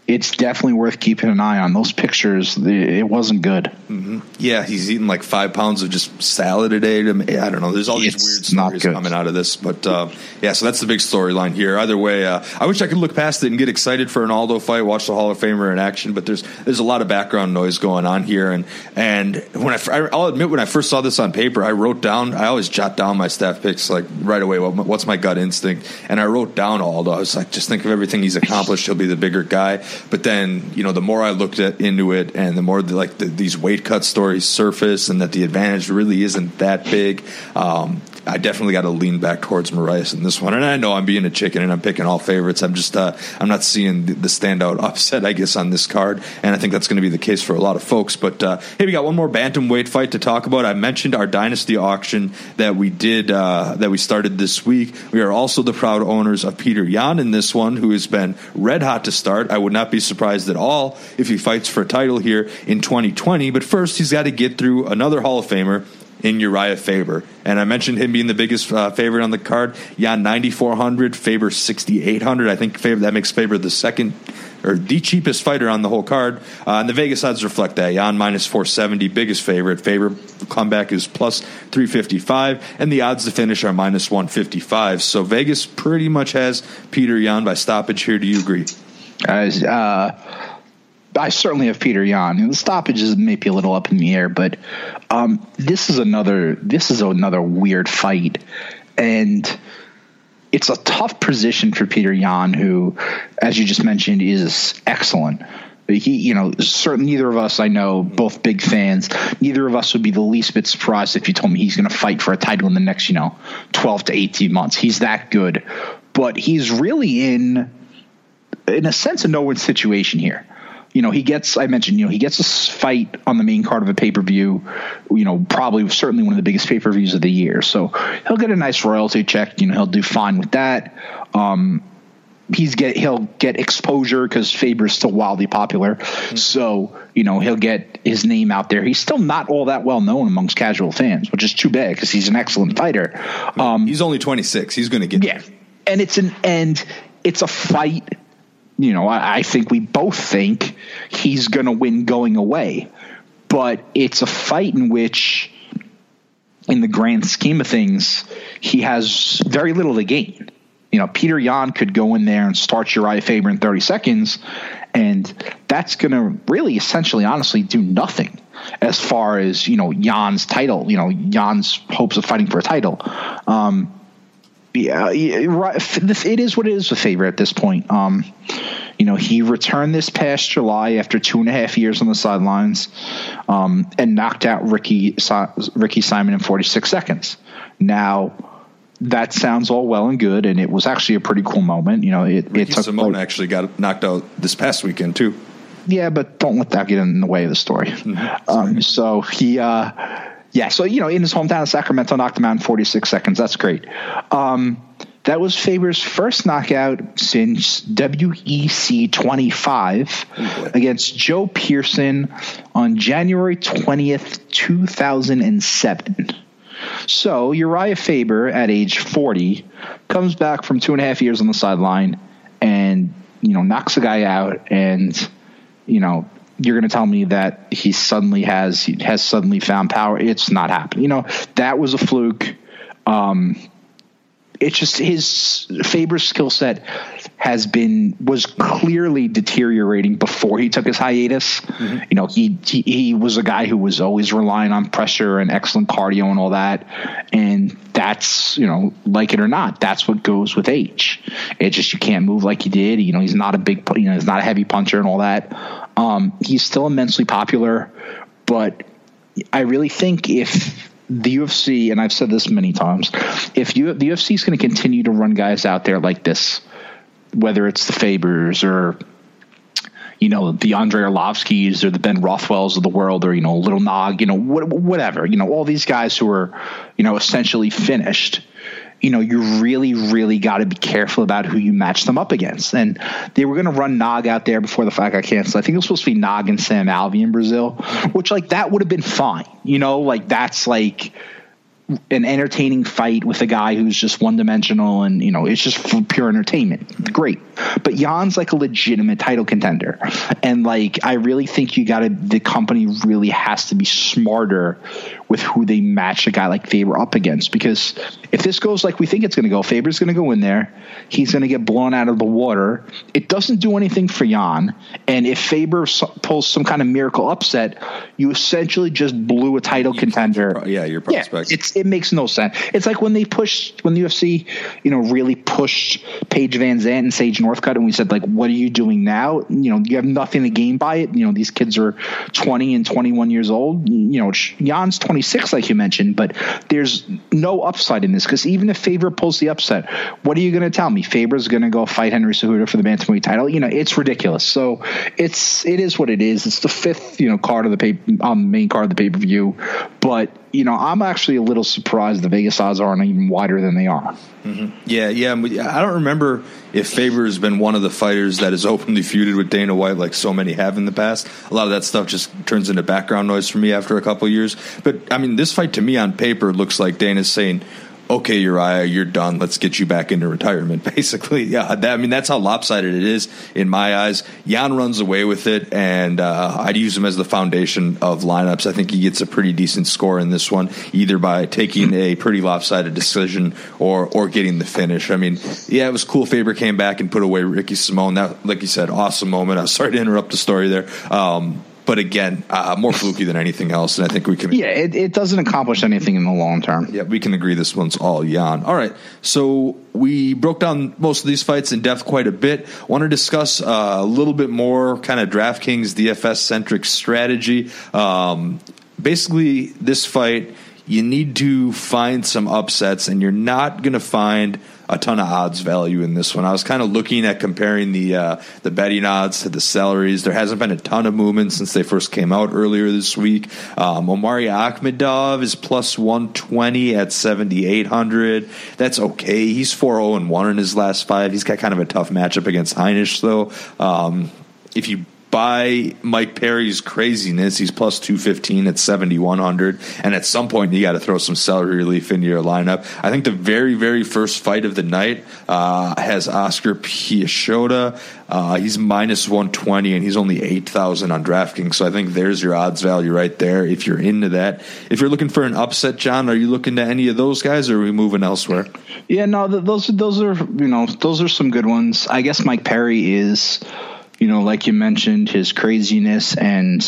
it's definitely worth keeping an eye on. Those pictures, it wasn't good. Mm-hmm. Yeah, he's eating like five pounds of just salad a day. I don't know. There's all these it's weird stories coming out of this, but uh, yeah. So that's the big storyline here. Either way, uh, I wish I could look past it and get excited for an Aldo fight, watch the Hall of Famer in action. But there's there's a lot of background noise going on here, and and when I I'll admit when I first saw this on paper, I wrote down. I always jot down my staff picks like right away. What, what's my gut instinct? And I wrote down Aldo. I was like, just think of everything he's accomplished. He'll be the bigger guy. But then, you know, the more I looked at into it, and the more the, like the, these weight cut stories surface, and that the advantage really isn't that big. Um, I definitely got to lean back towards Moraes in this one. And I know I'm being a chicken and I'm picking all favorites. I'm just uh, I'm not seeing the, the, standout upset, I guess, on this card, and I think that's going to be the case for a lot of folks. But uh, hey, we got one more bantamweight fight to talk about. I mentioned our dynasty auction that we did uh, that we started this week. We are also the proud owners of Peter Yan in this one, who has been red hot to start. I would not be surprised at all if he fights for a title here in 2020. But first, he's got to get through another Hall of Famer in Uriah Faber. And I mentioned him being the biggest uh, favorite on the card. Yeah, 9,400, Faber 6,800. I think Faber, that makes Faber the second or the cheapest fighter on the whole card. Uh, and the Vegas odds reflect that. Yan minus 470, biggest favorite. Faber comeback is plus 355, and the odds to finish are minus 155. So Vegas pretty much has Peter Yan by stoppage here. Do you agree? As uh, I certainly have Peter Yan. The stoppage is maybe a little up in the air, but um, this is another this is another weird fight, and it's a tough position for Peter Yan, who, as you just mentioned, is excellent. He, you know, certainly neither of us, I know, both big fans. Neither of us would be the least bit surprised if you told me he's going to fight for a title in the next, you know, twelve to eighteen months. He's that good, but he's really in, in a sense, a no win situation here you know, he gets, I mentioned, you know, he gets a fight on the main card of a pay per view, you know, probably certainly one of the biggest pay per views of the year. So he'll get a nice royalty check. You know, he'll do fine with that. Um, he's get he'll get exposure because Faber's still wildly popular. Mm-hmm. So you know he'll get his name out there. He's still not all that well known amongst casual fans, which is too bad because he's an excellent fighter. Um, he's only twenty six. He's going to get yeah, and it's an and it's a fight you know, I, I think we both think he's going to win going away. But it's a fight in which, in the grand scheme of things, he has very little to gain. You know, Peter Yan could go in there and start Uriah Faber in 30 seconds, and that's going to really, essentially, honestly, do nothing as far as you know Yan's title. You know, Yan's hopes of fighting for a title. Um, yeah, it is what it is a favor at this point. Um, you know, he returned this past July after two and a half years on the sidelines, um, and knocked out Ricky Ricky Simon in 46 seconds. Now, that sounds all well and good, and it was actually a pretty cool moment. You know, it, Ricky it took Simone like, actually got knocked out this past weekend too. Yeah, but don't let that get in the way of the story. Mm-hmm. Um, so he. Uh, yeah, so you know, in his hometown of Sacramento, knocked him out in 46 seconds. That's great. Um, that was Faber's first knockout since WEC 25 against Joe Pearson on January 20th, 2007. So Uriah Faber, at age 40, comes back from two and a half years on the sideline and, you know, knocks a guy out and, you know, you're going to tell me that he suddenly has he has suddenly found power. It's not happening. You know that was a fluke. Um, it's just his Faber's skill set has been was clearly deteriorating before he took his hiatus. Mm-hmm. You know, he, he, he was a guy who was always relying on pressure and excellent cardio and all that, and that's you know, like it or not, that's what goes with age. It's just you can't move like you did. You know, he's not a big, you know, he's not a heavy puncher and all that. Um, he's still immensely popular, but I really think if the UFC, and I've said this many times, if you the UFC is going to continue to run guys out there like this, whether it's the Fabers or you know the Andrei Arlovskis or the Ben Rothwells of the world, or you know Little Nog, you know whatever, you know all these guys who are you know essentially finished you know, you really, really got to be careful about who you match them up against. And they were going to run Nog out there before the fight got canceled. I think it was supposed to be Nog and Sam Alvey in Brazil, which like that would have been fine. You know, like that's like an entertaining fight with a guy who's just one dimensional and you know it's just for pure entertainment. Great. But Yan's like a legitimate title contender. And like I really think you gotta the company really has to be smarter with who they match a guy like Faber up against because if this goes like we think it's going to go Faber's going to go in there he's going to get blown out of the water it doesn't do anything for Yan and if Faber pulls some kind of miracle upset you essentially just blew a title you, contender yeah your prospects yeah, it's it makes no sense. It's like when they pushed when the UFC, you know, really pushed Paige Van VanZant and Sage Northcutt, and we said like, "What are you doing now? You know, you have nothing to gain by it. You know, these kids are twenty and twenty one years old. You know, Yan's twenty 26, like you mentioned, but there's no upside in this because even if Faber pulls the upset, what are you going to tell me? Faber's going to go fight Henry Cejudo for the bantamweight title? You know, it's ridiculous. So it's it is what it is. It's the fifth you know card of the pay um, main card of the pay per view, but you know I'm actually a little surprised the Vegas odds aren't even wider than they are. Mm-hmm. Yeah, yeah. I don't remember if Faber has been one of the fighters that has openly feuded with Dana White like so many have in the past. A lot of that stuff just turns into background noise for me after a couple years. But I mean, this fight to me on paper looks like Dana's saying, okay, Uriah, you're done. Let's get you back into retirement. Basically, yeah. That, I mean, that's how lopsided it is in my eyes. Yan runs away with it, and uh, I'd use him as the foundation of lineups. I think he gets a pretty decent score in this one, either by taking a pretty lopsided decision or or getting the finish. I mean, yeah, it was cool. Faber came back and put away Ricky Simone. That, like you said, awesome moment. I'm sorry to interrupt the story there. Um, but again, uh, more fluky than anything else. And I think we can. Yeah, it, it doesn't accomplish anything in the long term. Yeah, we can agree this one's all Yan. All right, so we broke down most of these fights in depth quite a bit. Want to discuss uh, a little bit more kind of DraftKings DFS centric strategy. Um, basically, this fight you need to find some upsets, and you're not going to find a ton of odds value in this one. I was kind of looking at comparing the uh, the betting odds to the salaries. There hasn't been a ton of movement since they first came out earlier this week. Um, Omari Akhmedov is plus one twenty at seventy eight hundred. That's okay. He's four zero oh and one in his last five. He's got kind of a tough matchup against Heinisch though. Um, if you by Mike Perry's craziness, he's plus 215 at 7,100. And at some point, you got to throw some salary relief into your lineup. I think the very, very first fight of the night uh, has Oskar Piechota. Uh, he's minus 120 and he's only 8,000 on DraftKings. So I think there's your odds value right there if you're into that. If you're looking for an upset, Jon, are you looking to any of those guys or are we moving elsewhere? Yeah, no, those, those are, you know, those are some good ones. I guess Mike Perry is you know, like you mentioned, his craziness and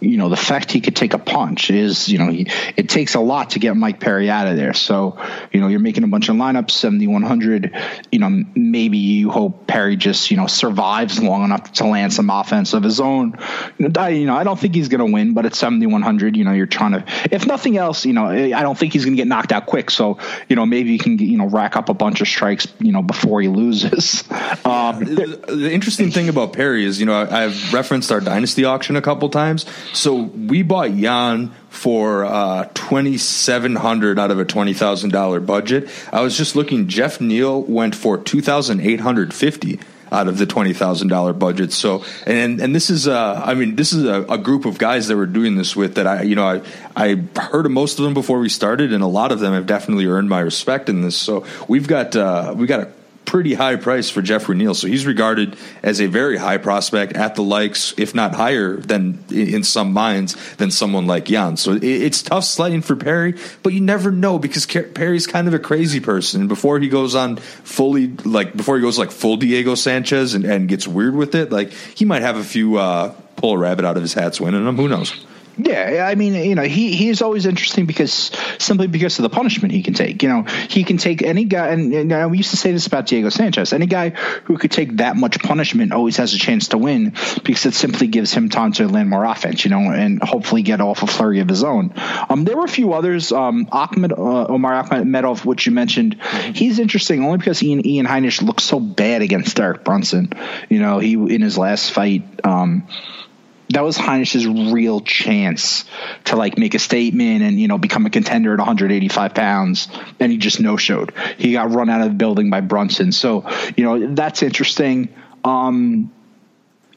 you know the fact he could take a punch is you know he, it takes a lot to get Mike Perry out of there. So you know you're making a bunch of lineups, 7100. You know maybe you hope Perry just you know survives long enough to land some offense of his own. You know I, you know, I don't think he's going to win, but at 7100, you know you're trying to. If nothing else, you know I don't think he's going to get knocked out quick. So you know maybe you can you know rack up a bunch of strikes you know before he loses. Um, the, the interesting thing about Perry is you know I've referenced our dynasty auction a couple times. So we bought Yan for uh, twenty seven hundred out of a twenty thousand dollar budget. I was just looking. Geoff Neal went for two thousand eight hundred fifty out of the twenty thousand dollar budget. So, and and this is, uh, I mean, this is a, a, group of guys that we're doing this with that I, you know, I I heard of most of them before we started, and a lot of them have definitely earned my respect in this. So we've got uh, we got a pretty high price for Geoffrey Neal. So he's regarded as a very high prospect at the likes, if not higher than in some minds than someone like Yan. So it's tough sledding for Perry, but you never know because Perry's kind of a crazy person. Before he goes on fully, like before he goes like full Diego Sanchez and, and gets weird with it, like he might have a few uh, pull a rabbit out of his hats winning them. Who knows? Yeah, I mean, you know, he he's always interesting because simply because of the punishment he can take. You know, he can take any guy, and, and we used to say this about Diego Sanchez. Any guy who could take that much punishment always has a chance to win because it simply gives him time to land more offense. You know, and hopefully get off a flurry of his own. Um, there were a few others. Um, Ahmed uh, Omar Akhmedov, which you mentioned, he's interesting only because Ian Ian Heinisch looked so bad against Derek Brunson. You know, he in his last fight. Um, that was Heinisch's real chance to like make a statement and you know become a contender at 185 pounds, and he just no showed. He got run out of the building by Brunson. So you know that's interesting. Um,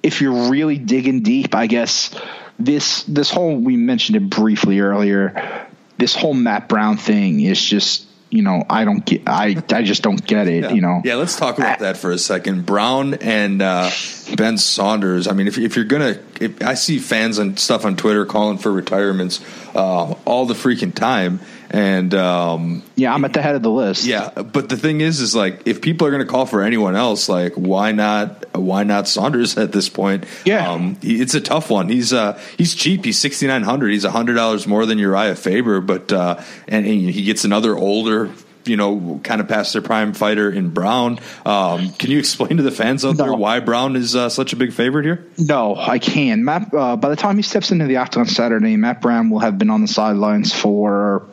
if you're really digging deep, I guess this this whole we mentioned it briefly earlier. This whole Matt Brown thing is just you know, I don't get, I, I just don't get it, yeah. you know. Yeah, let's talk about I, that for a second. Brown and uh, Ben Saunders. I mean, if, if you're gonna, I see fans and stuff on Twitter calling for retirements uh, all the freaking time, and um, yeah, I'm at the head of the list. Yeah, but the thing is, is like if people are going to call for anyone else, like why not? Why not Saunders at this point? Yeah, um, it's a tough one. He's uh, he's cheap. He's sixty nine hundred. He's hundred dollars more than Uriah Faber, but uh, and, and he gets another older you know, kind of past their prime fighter in Brown. Um, can you explain to the fans out no. there why Brown is uh, such a big favorite here? No, I can. Matt, uh, by the time he steps into the octagon Saturday, Matt Brown will have been on the sidelines for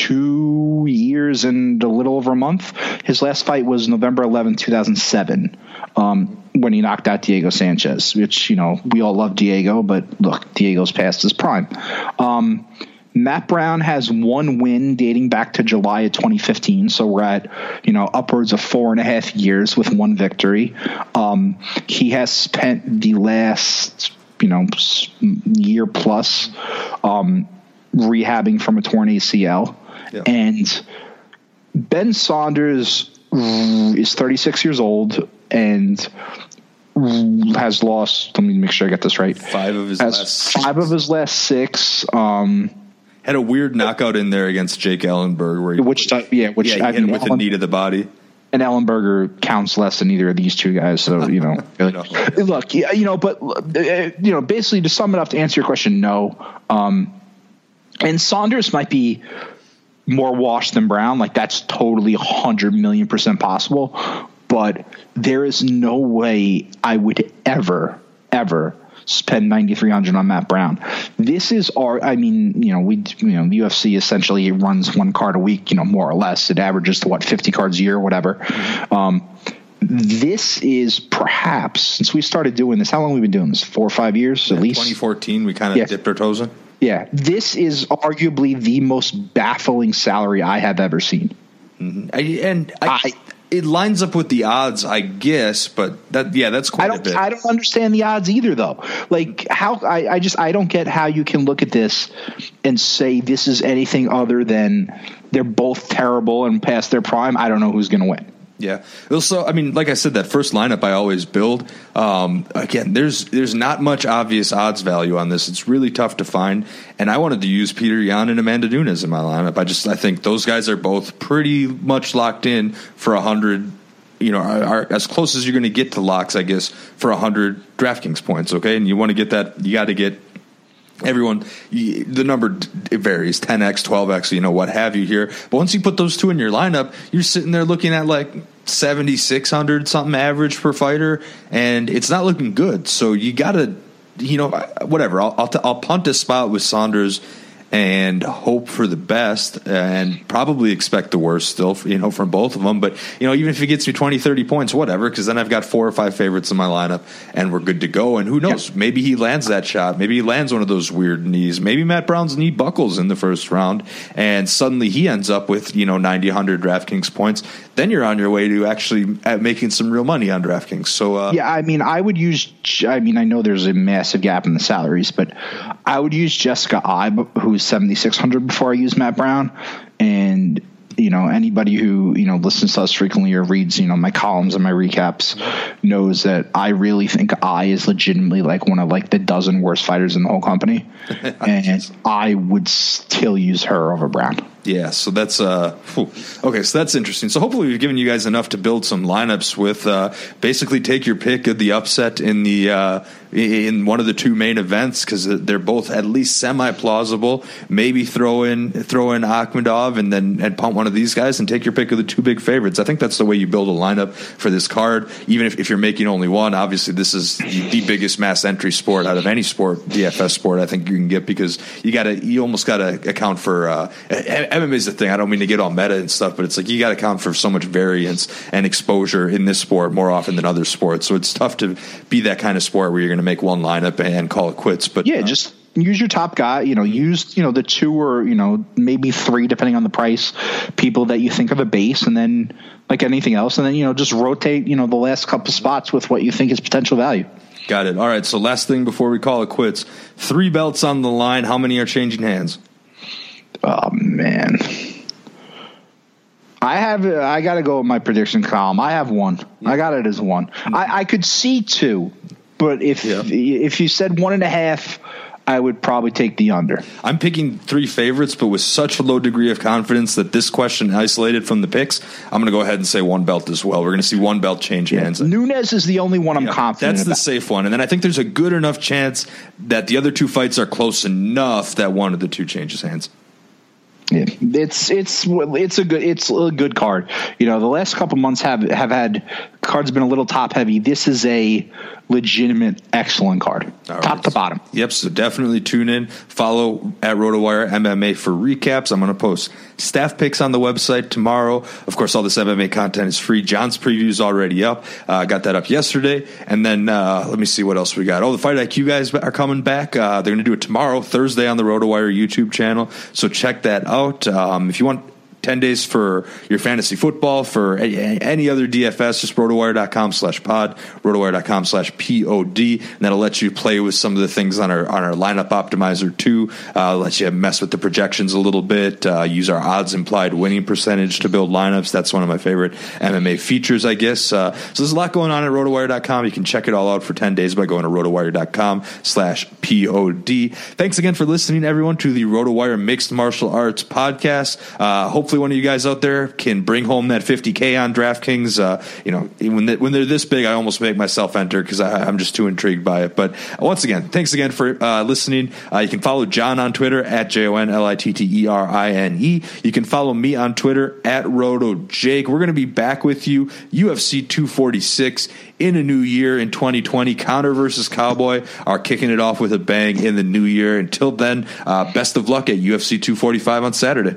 two years and a little over a month. His last fight was November 11, 2007, um, when he knocked out Diego Sanchez, which, you know, we all love Diego, but look, Diego's past his prime. Um, Matt Brown has one win dating back to July of 2015. So we're at, you know, upwards of four and a half years with one victory. Um, he has spent the last, you know, year plus um, rehabbing from a torn ACL. Yeah. And Ben Saunders is 36 years old and has lost. Let me make sure I get this right. Five of his last five of his last six. Um, had a weird knockout in there against Jake Ellenberger, where he, which yeah, which yeah, I him with the knee to the body. And Ellenberger counts less than either of these two guys, so you know. no. Look, yeah, you know, but uh, you know, basically to sum it up, to answer your question, no. Um, and Saunders might be more washed than Brown. Like that's totally hundred million percent possible, but there is no way I would ever, ever spend 9300 on Matt Brown. This is our I mean, you know, we you know, the UFC essentially runs one card a week, you know, more or less. It averages to what 50 cards a year or whatever. Mm-hmm. Um, this is perhaps since we started doing this, how long have we been doing this? 4 or 5 years yeah, at least. 2014 we kind of yeah. dipped our toes in. Yeah, this is arguably the most baffling salary I have ever seen. Mm-hmm. I, and I, I it lines up with the odds, I guess, but that yeah, that's quite I don't, a bit. I don't understand the odds either, though. Like how I, I just I don't get how you can look at this and say this is anything other than they're both terrible and past their prime. I don't know who's going to win. Yeah. Also, I mean, like I said, that first lineup I always build. Um, again, there's there's not much obvious odds value on this. It's really tough to find. And I wanted to use Peter Yan and Amanda Nunes in my lineup. I just I think those guys are both pretty much locked in for a hundred. You know, are, are, as close as you're going to get to locks, I guess, for a hundred DraftKings points. Okay, and you want to get that, you got to get everyone the number it varies 10x 12x you know what have you here but once you put those two in your lineup you're sitting there looking at like 7600 something average per fighter and it's not looking good. So you gotta you know whatever. I'll, I'll, t- I'll punt a spot with saunders and hope for the best and probably expect the worst still, you know, from both of them. But, you know, even if he gets me 20, 30 points, whatever, because then I've got four or five favorites in my lineup and we're good to go. And who knows? Maybe he lands that shot. Maybe he lands one of those weird knees. Maybe Matt Brown's knee buckles in the first round and suddenly he ends up with, you know, 90, 100 DraftKings points. Then you're on your way to actually uh, making some real money on DraftKings. So, uh, yeah, I mean, I would use, I mean, I know there's a massive gap in the salaries, but I would use Jessica Eye, who's 7600 before I use Matt Brown. And you know anybody who you know listens to us frequently or reads you know my columns and my recaps knows that I really think Eye is legitimately like one of like the dozen worst fighters in the whole company, and I would still use her over Brown. Yeah, so that's uh whew. okay. So that's interesting. So hopefully we've given you guys enough to build some lineups with. Uh, basically, take your pick of the upset in the uh, in one of the two main events because they're both at least semi plausible. Maybe throw in throw in Akhmedov and then and punt one of these guys and take your pick of the two big favorites. I think that's the way you build a lineup for this card. Even if, if you're making only one, obviously this is the biggest mass entry sport out of any sport, DFS sport. I think you can get because you got to you almost got to account for uh, MMA is the thing. I don't mean to get all meta and stuff, but it's like you got to account for so much variance and exposure in this sport more often than other sports. So it's tough to be that kind of sport where you're going to make one lineup and call it quits. But yeah, uh, just use your top guy. You know, use you know the two or you know maybe three depending on the price people that you think of a base, and then like anything else, and then you know just rotate you know the last couple spots with what you think is potential value. Got it. All right. So last thing before we call it quits, three belts on the line. How many are changing hands? Oh man. I have. I got to go with my prediction column. I have one. Yeah. I got it as one. I, I, could see two, but if yeah. if you said one and a half, I would probably take the under. I'm picking three favorites, but with such a low degree of confidence that this question isolated from the picks, I'm going to go ahead and say one belt as well. We're going to see one belt change yeah. hands. Nunes is the only one I'm confident. That's the safe one, and then I think there's a good enough chance that the other two fights are close enough that one of the two changes hands. Yeah, it's it's it's a good it's a good card. You know, the last couple months have have had cards been a little top heavy. This is a legitimate excellent card, All top right. to bottom. Yep. So definitely tune in. Follow at RotoWire MMA for recaps. I'm going to post staff picks on the website tomorrow. Of course, all this MMA content is free. Jon's preview is already up. I uh, got that up yesterday, and then uh, let me see what else we got. Oh, the Fight IQ guys are coming back. Uh, they're going to do it tomorrow, Thursday, on the RotoWire YouTube channel. So check that out. Um, if you want 10 days for your fantasy football, for any other DFS, just rotowire.com slash pod, rotowire.com slash pod. And that'll let you play with some of the things on our, on our lineup optimizer too. Uh, let you mess with the projections a little bit, uh, use our odds implied winning percentage to build lineups. That's one of my favorite MMA features, I guess. Uh, so there's a lot going on at rotowire.com. You can check it all out for 10 days by going to rotowire.com slash pod. Thanks again for listening, everyone, to the RotoWire Mixed Martial Arts podcast. Uh, hopefully one of you guys out there can bring home that 50K on DraftKings. Uh, you know, when, they, when they're this big, I almost make myself enter because I'm just too intrigued by it. But once again, thanks again for uh, listening. Uh, you can follow John on Twitter at J O N L I T T E R I N E. You can follow me on Twitter at Roto Jake. We're going to be back with you UFC 246 in a new year in 2020. Conor versus Cowboy are kicking it off with a bang in the new year. Until then, uh, best of luck at UFC 245 on Saturday.